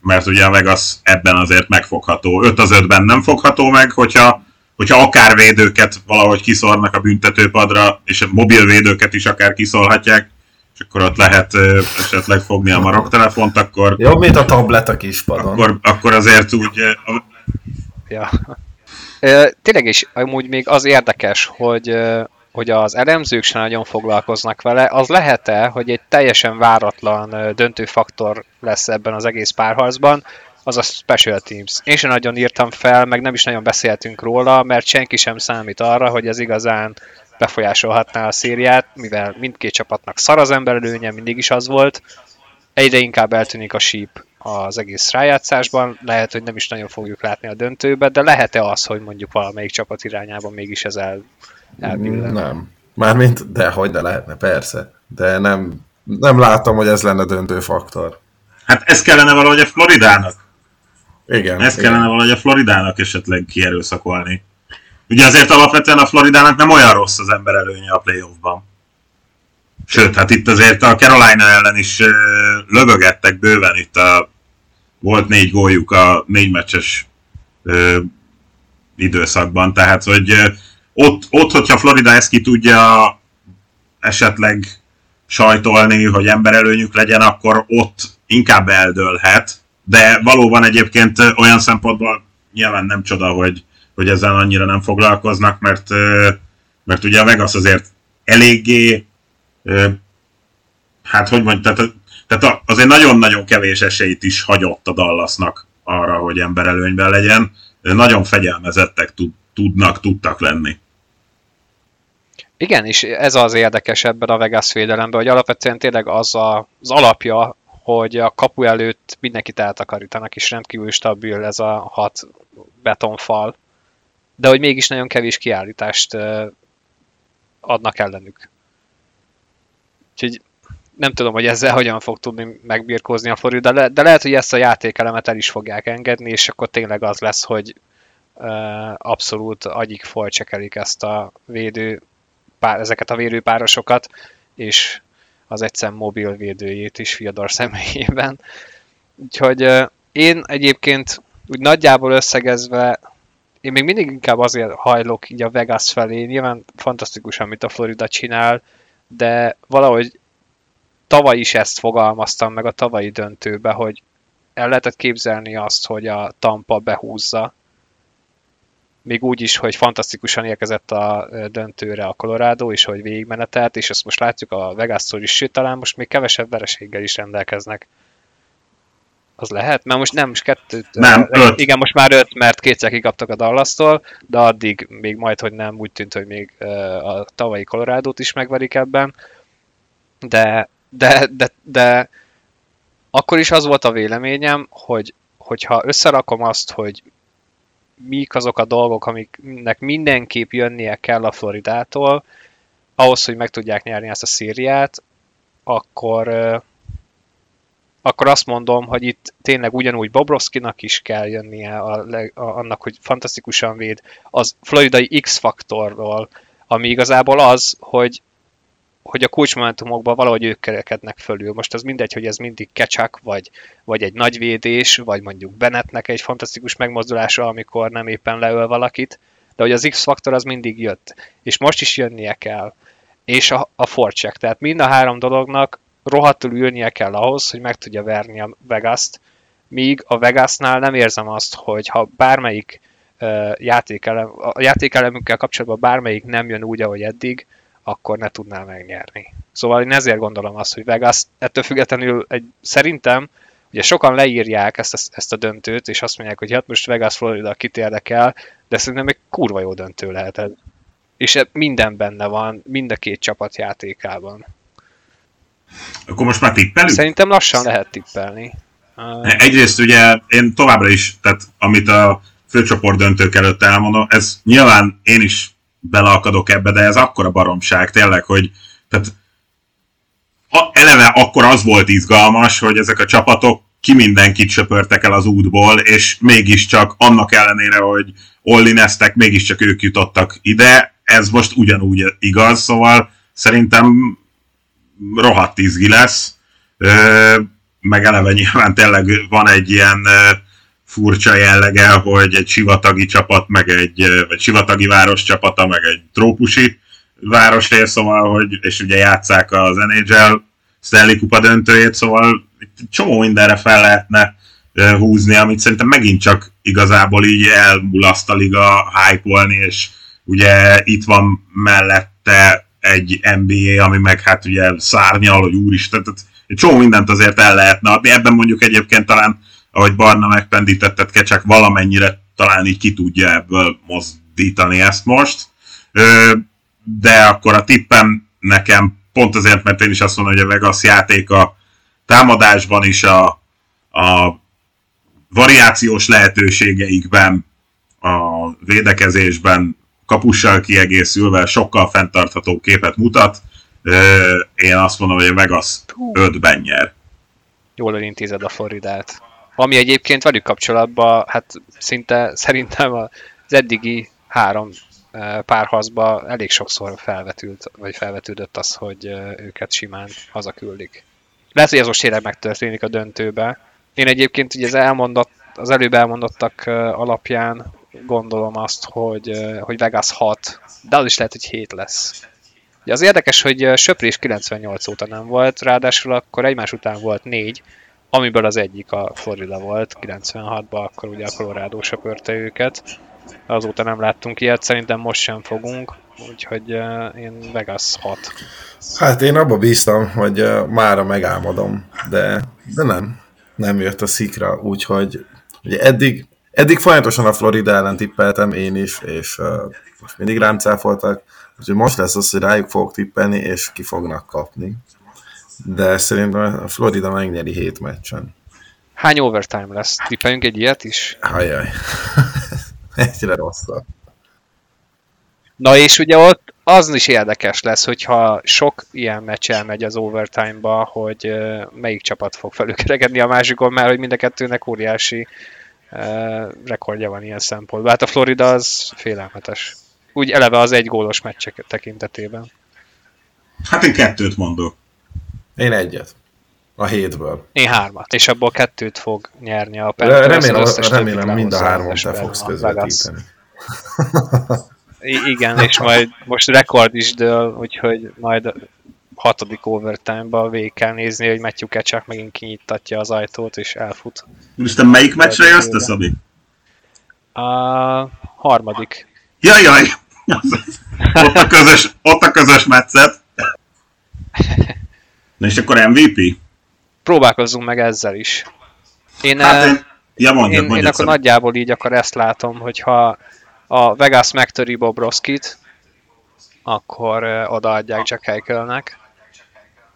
mert ugye a Vegas ebben azért megfogható. 5 az 5-ben nem fogható meg, hogyha hogyha akár védőket valahogy kiszornak a büntetőpadra, és a mobil védőket is akár kiszorhatják, és akkor ott lehet esetleg fogni a maroktelefont, akkor... Jobb, mint a tablet a kispadon. Akkor, akkor azért úgy... Ja. Tényleg is amúgy még az érdekes, hogy, hogy az elemzők sem nagyon foglalkoznak vele. Az lehet-e, hogy egy teljesen váratlan döntőfaktor lesz ebben az egész párharcban, az a Special Teams. Én sem nagyon írtam fel, meg nem is nagyon beszéltünk róla, mert senki sem számít arra, hogy ez igazán befolyásolhatná a szériát, mivel mindkét csapatnak szar az emberelőnye, mindig is az volt. Egyre inkább eltűnik a síp az egész rájátszásban, lehet, hogy nem is nagyon fogjuk látni a döntőbe, de lehet-e az, hogy mondjuk valamelyik csapat irányában mégis ez el, elbillen? Nem. Mármint, de hogy de lehetne, persze. De nem, nem látom, hogy ez lenne döntő faktor. Hát ez kellene valahogy a Floridának. Igen. Igen. kellene valahogy a Floridának esetleg kierőszakolni. Ugye azért alapvetően a Floridának nem olyan rossz az ember előnye a playoffban. Sőt, hát itt azért a Carolina ellen is löbögettek bőven, itt a, volt négy góljuk a négy meccses ö, időszakban, tehát hogy ö, ott, ott, hogyha Florida ezt ki tudja esetleg sajtolni, hogy emberelőnyük legyen, akkor ott inkább eldőlhet, de valóban egyébként olyan szempontból nyilván nem csoda, hogy, hogy ezzel annyira nem foglalkoznak, mert, mert ugye a Vegas azért eléggé, hát hogy mondjam, tehát, tehát azért nagyon-nagyon kevés esélyt is hagyott a Dallasnak arra, hogy emberelőnyben legyen. Nagyon fegyelmezettek tud, tudnak, tudtak lenni. Igen, és ez az érdekes ebben a Vegas védelemben, hogy alapvetően tényleg az a, az alapja hogy a kapu előtt mindenkit eltakarítanak, és rendkívül stabil ez a hat betonfal, de hogy mégis nagyon kevés kiállítást adnak ellenük. Úgyhogy nem tudom, hogy ezzel hogyan fog tudni megbirkózni a Florida, de, de lehet, hogy ezt a játékelemet el is fogják engedni, és akkor tényleg az lesz, hogy abszolút agyik folycsekelik ezt a védő, pár, ezeket a védőpárosokat, és az egyszer mobil védőjét is Fiador személyében. Úgyhogy én egyébként úgy nagyjából összegezve én még mindig inkább azért hajlok így a Vegas felé, nyilván fantasztikus, amit a Florida csinál, de valahogy tavaly is ezt fogalmaztam meg a tavalyi döntőbe, hogy el lehetett képzelni azt, hogy a Tampa behúzza még úgy is, hogy fantasztikusan érkezett a döntőre a Colorado, és hogy végigmenetelt, és ezt most látjuk a vegas is, sőt, talán most még kevesebb vereséggel is rendelkeznek. Az lehet? Mert most nem, most kettőt... Nem, öt. Igen, most már öt, mert kétszer kikaptak a dallas de addig még majd, hogy nem, úgy tűnt, hogy még a tavalyi colorado is megverik ebben. De, de, de, de akkor is az volt a véleményem, hogy hogyha összerakom azt, hogy mik azok a dolgok, amiknek mindenképp jönnie kell a Floridától, ahhoz, hogy meg tudják nyerni ezt a szériát, akkor, akkor azt mondom, hogy itt tényleg ugyanúgy Bobrovskinak is kell jönnie a, a, annak, hogy fantasztikusan véd az floridai X-faktorról, ami igazából az, hogy hogy a kulcsmomentumokban valahogy ők kerekednek fölül. Most az mindegy, hogy ez mindig kecsak, vagy, vagy egy nagy védés, vagy mondjuk Bennettnek egy fantasztikus megmozdulása, amikor nem éppen leöl valakit, de hogy az X-faktor az mindig jött, és most is jönnie kell. És a, a forcheck, tehát mind a három dolognak rohadtul ülnie kell ahhoz, hogy meg tudja verni a Vegas-t, míg a Vegasnál nem érzem azt, hogy ha bármelyik játékelem, a játékelemünkkel kapcsolatban bármelyik nem jön úgy, ahogy eddig, akkor ne tudná megnyerni. Szóval én ezért gondolom azt, hogy Vegas ettől függetlenül egy, szerintem, ugye sokan leírják ezt a, ezt a döntőt, és azt mondják, hogy hát most Vegas Florida kit érdekel, de szerintem egy kurva jó döntő lehet ez. És minden benne van, mind a két csapat játékában. Akkor most már tippelünk? Szerintem lassan lehet tippelni. Egyrészt ugye én továbbra is, tehát amit a főcsoport döntők előtt elmondom, ez nyilván én is beleakadok ebbe, de ez akkora baromság tényleg, hogy tehát a, eleve akkor az volt izgalmas, hogy ezek a csapatok ki mindenkit söpörtek el az útból, és mégiscsak annak ellenére, hogy ollineztek, mégiscsak ők jutottak ide, ez most ugyanúgy igaz, szóval szerintem rohadt izgi lesz, meg eleve nyilván tényleg van egy ilyen furcsa jellege, hogy egy sivatagi csapat, meg egy vagy sivatagi város csapata, meg egy trópusi város szóval, hogy, és ugye játszák az NHL Stanley Kupa döntőjét, szóval csomó mindenre fel lehetne húzni, amit szerintem megint csak igazából így elmulaszt a liga hype és ugye itt van mellette egy NBA, ami meg hát ugye szárnyal, hogy úristen, tehát egy csomó mindent azért el lehetne adni. Ebben mondjuk egyébként talán, ahogy Barna megpendítettet, Kecsek valamennyire talán így ki tudja ebből mozdítani ezt most. De akkor a tippem nekem pont azért, mert én is azt mondom, hogy a Vegas játék a támadásban is a, a variációs lehetőségeikben, a védekezésben kapussal kiegészülve sokkal fenntartható képet mutat. Én azt mondom, hogy a Vegas 5-ben nyer. Jól elintézed a Floridát. Ami egyébként velük kapcsolatban, hát szinte szerintem az eddigi három párhazba elég sokszor felvetült, vagy felvetődött az, hogy őket simán hazaküldik. Lehet, hogy ez most tényleg megtörténik a döntőbe. Én egyébként ugye az, elmondott, az előbb elmondottak alapján gondolom azt, hogy, hogy Vegas 6, de az is lehet, hogy 7 lesz. Ugye az érdekes, hogy Söprés 98 óta nem volt, ráadásul akkor egymás után volt 4, amiből az egyik a Florida volt, 96-ban, akkor ugye a Colorado söpörte őket. Azóta nem láttunk ilyet, szerintem most sem fogunk, úgyhogy én Vegas 6. Hát én abba bíztam, hogy mára megálmodom, de, de nem. Nem jött a szikra, úgyhogy ugye eddig Eddig folyamatosan a Florida ellen tippeltem én is, és uh, most mindig rám cáfoltak, úgyhogy most lesz az, hogy rájuk fogok tippelni, és ki fognak kapni. De szerintem a Florida megnyeri hét meccsen. Hány overtime lesz? Tippeljünk egy ilyet is? Ajaj. [LAUGHS] Egyre rosszabb. Na és ugye ott az is érdekes lesz, hogyha sok ilyen meccs elmegy az overtime-ba, hogy melyik csapat fog felülkeregedni a másikon, mert hogy mind a kettőnek óriási rekordja van ilyen szempontból. Hát a Florida az félelmetes. Úgy eleve az egy gólos meccsek tekintetében. Hát én kettőt mondok. Én egyet. A hétből. Én hármat. És abból kettőt fog nyerni a Panthers. Remélem, remélem mind a hármat te fogsz közvetíteni. I- igen, és majd most rekord is dől, úgyhogy majd hatodik overtime-ba végig kell nézni, hogy Matthew Ketchuk megint kinyitatja az ajtót, és elfut. Úristen, melyik meccsre jössz te, Szabi? A harmadik. Jaj, jaj! ott, a közös, ott a közös meccet. [LAUGHS] Na és akkor MVP? Próbálkozzunk meg ezzel is. Én, hát én, ja, mondjad, én, én akkor nagyjából így akkor ezt látom, hogyha a Vegas megtöri Bobrovskit, akkor odaadják Jack Eichelnek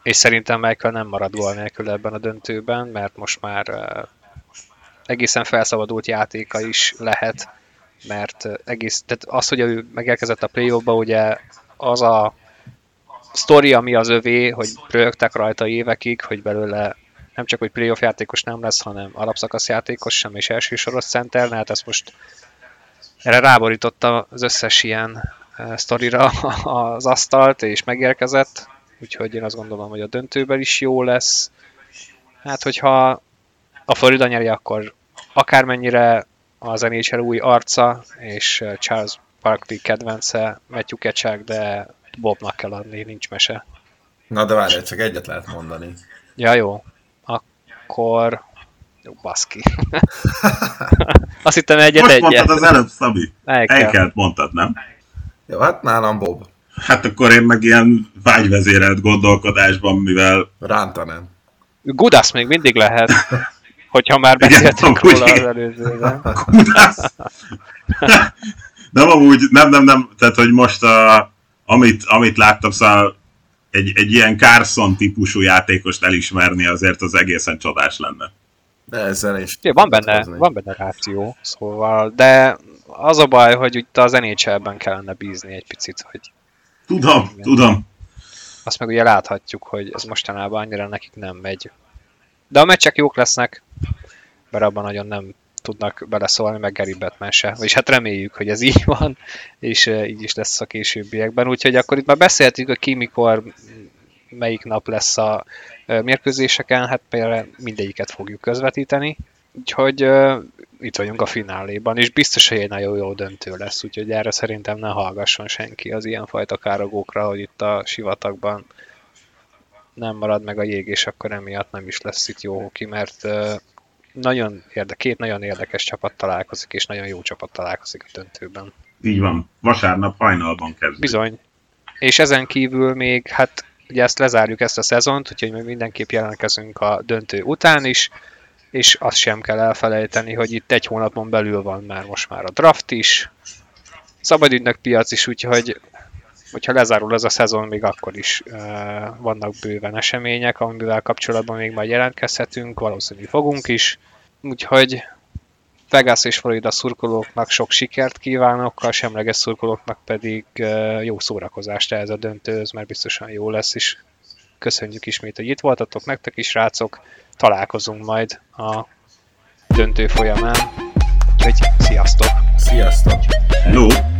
és szerintem Michael nem marad gól nélkül ebben a döntőben, mert most már uh, egészen felszabadult játéka is lehet, mert egész, tehát az, hogy ő megérkezett a play ugye az a sztori, ami az övé, hogy rögtek rajta évekig, hogy belőle nem csak, hogy playoff játékos nem lesz, hanem alapszakasz játékos sem, és első soros center, hát ezt most erre ráborította az összes ilyen sztorira [LAUGHS] az asztalt, és megérkezett, úgyhogy én azt gondolom, hogy a döntőben is jó lesz. Hát, hogyha a Florida nyeri, akkor akármennyire az NHL új arca, és Charles Barkley kedvence, Matthew Kecsák, de Bobnak kell adni, nincs mese. Na de várj, csak egyet lehet mondani. Ja, jó. Akkor... Jó, baszki. [LAUGHS] Azt hittem egyet Most egyet. mondtad az előbb, Szabi. Eichel. Eikelt mondtad, nem? Jó, hát nálam Bob. Hát akkor én meg ilyen vágyvezérelt gondolkodásban, mivel Rántanen. Gudas még mindig lehet, hogyha már beszéltünk róla az előzőben. [LAUGHS] Nem amúgy, nem, nem, nem, tehát hogy most a, amit, amit láttam, szóval egy, egy ilyen Carson típusú játékost elismerni azért az egészen csodás lenne. De ezzel is. Ja, van benne, van benne ráció, szóval, de az a baj, hogy itt az NHL-ben kellene bízni egy picit, hogy Tudom, Igen. tudom. azt meg ugye láthatjuk, hogy ez mostanában annyira nekik nem megy. De a meccsek jók lesznek, mert abban nagyon nem tudnak beleszólni, meg Gary Batman se. Vagyis hát reméljük, hogy ez így [LAUGHS] van, és eh, így is lesz a későbbiekben. Úgyhogy akkor itt már beszéltük, hogy ki mikor, melyik nap lesz a eh, mérkőzéseken, hát például mindegyiket fogjuk közvetíteni. Úgyhogy uh, itt vagyunk a fináléban, és biztos, hogy egy nagyon jó döntő lesz, úgyhogy erre szerintem ne hallgasson senki az ilyenfajta károgókra, hogy itt a sivatagban nem marad meg a jég, és akkor emiatt nem is lesz itt jó hoki, mert uh, nagyon érde, két nagyon érdekes csapat találkozik, és nagyon jó csapat találkozik a döntőben. Így van. Vasárnap hajnalban kezdődik. Bizony. És ezen kívül még, hát ugye ezt lezárjuk ezt a szezont, úgyhogy mi mindenképp jelentkezünk a döntő után is, és azt sem kell elfelejteni, hogy itt egy hónapon belül van már most már a draft is, szabadügynök piac is, úgyhogy hogyha lezárul ez a szezon, még akkor is uh, vannak bőven események, amivel kapcsolatban még majd jelentkezhetünk, valószínűleg fogunk is. Úgyhogy Vegas és Florida szurkolóknak sok sikert kívánok, a semleges szurkolóknak pedig uh, jó szórakozást ez a döntőhöz, mert biztosan jó lesz, és köszönjük ismét, hogy itt voltatok, nektek is, rácok, találkozunk majd a döntő folyamán. Úgyhogy sziasztok! Sziasztok! Hello!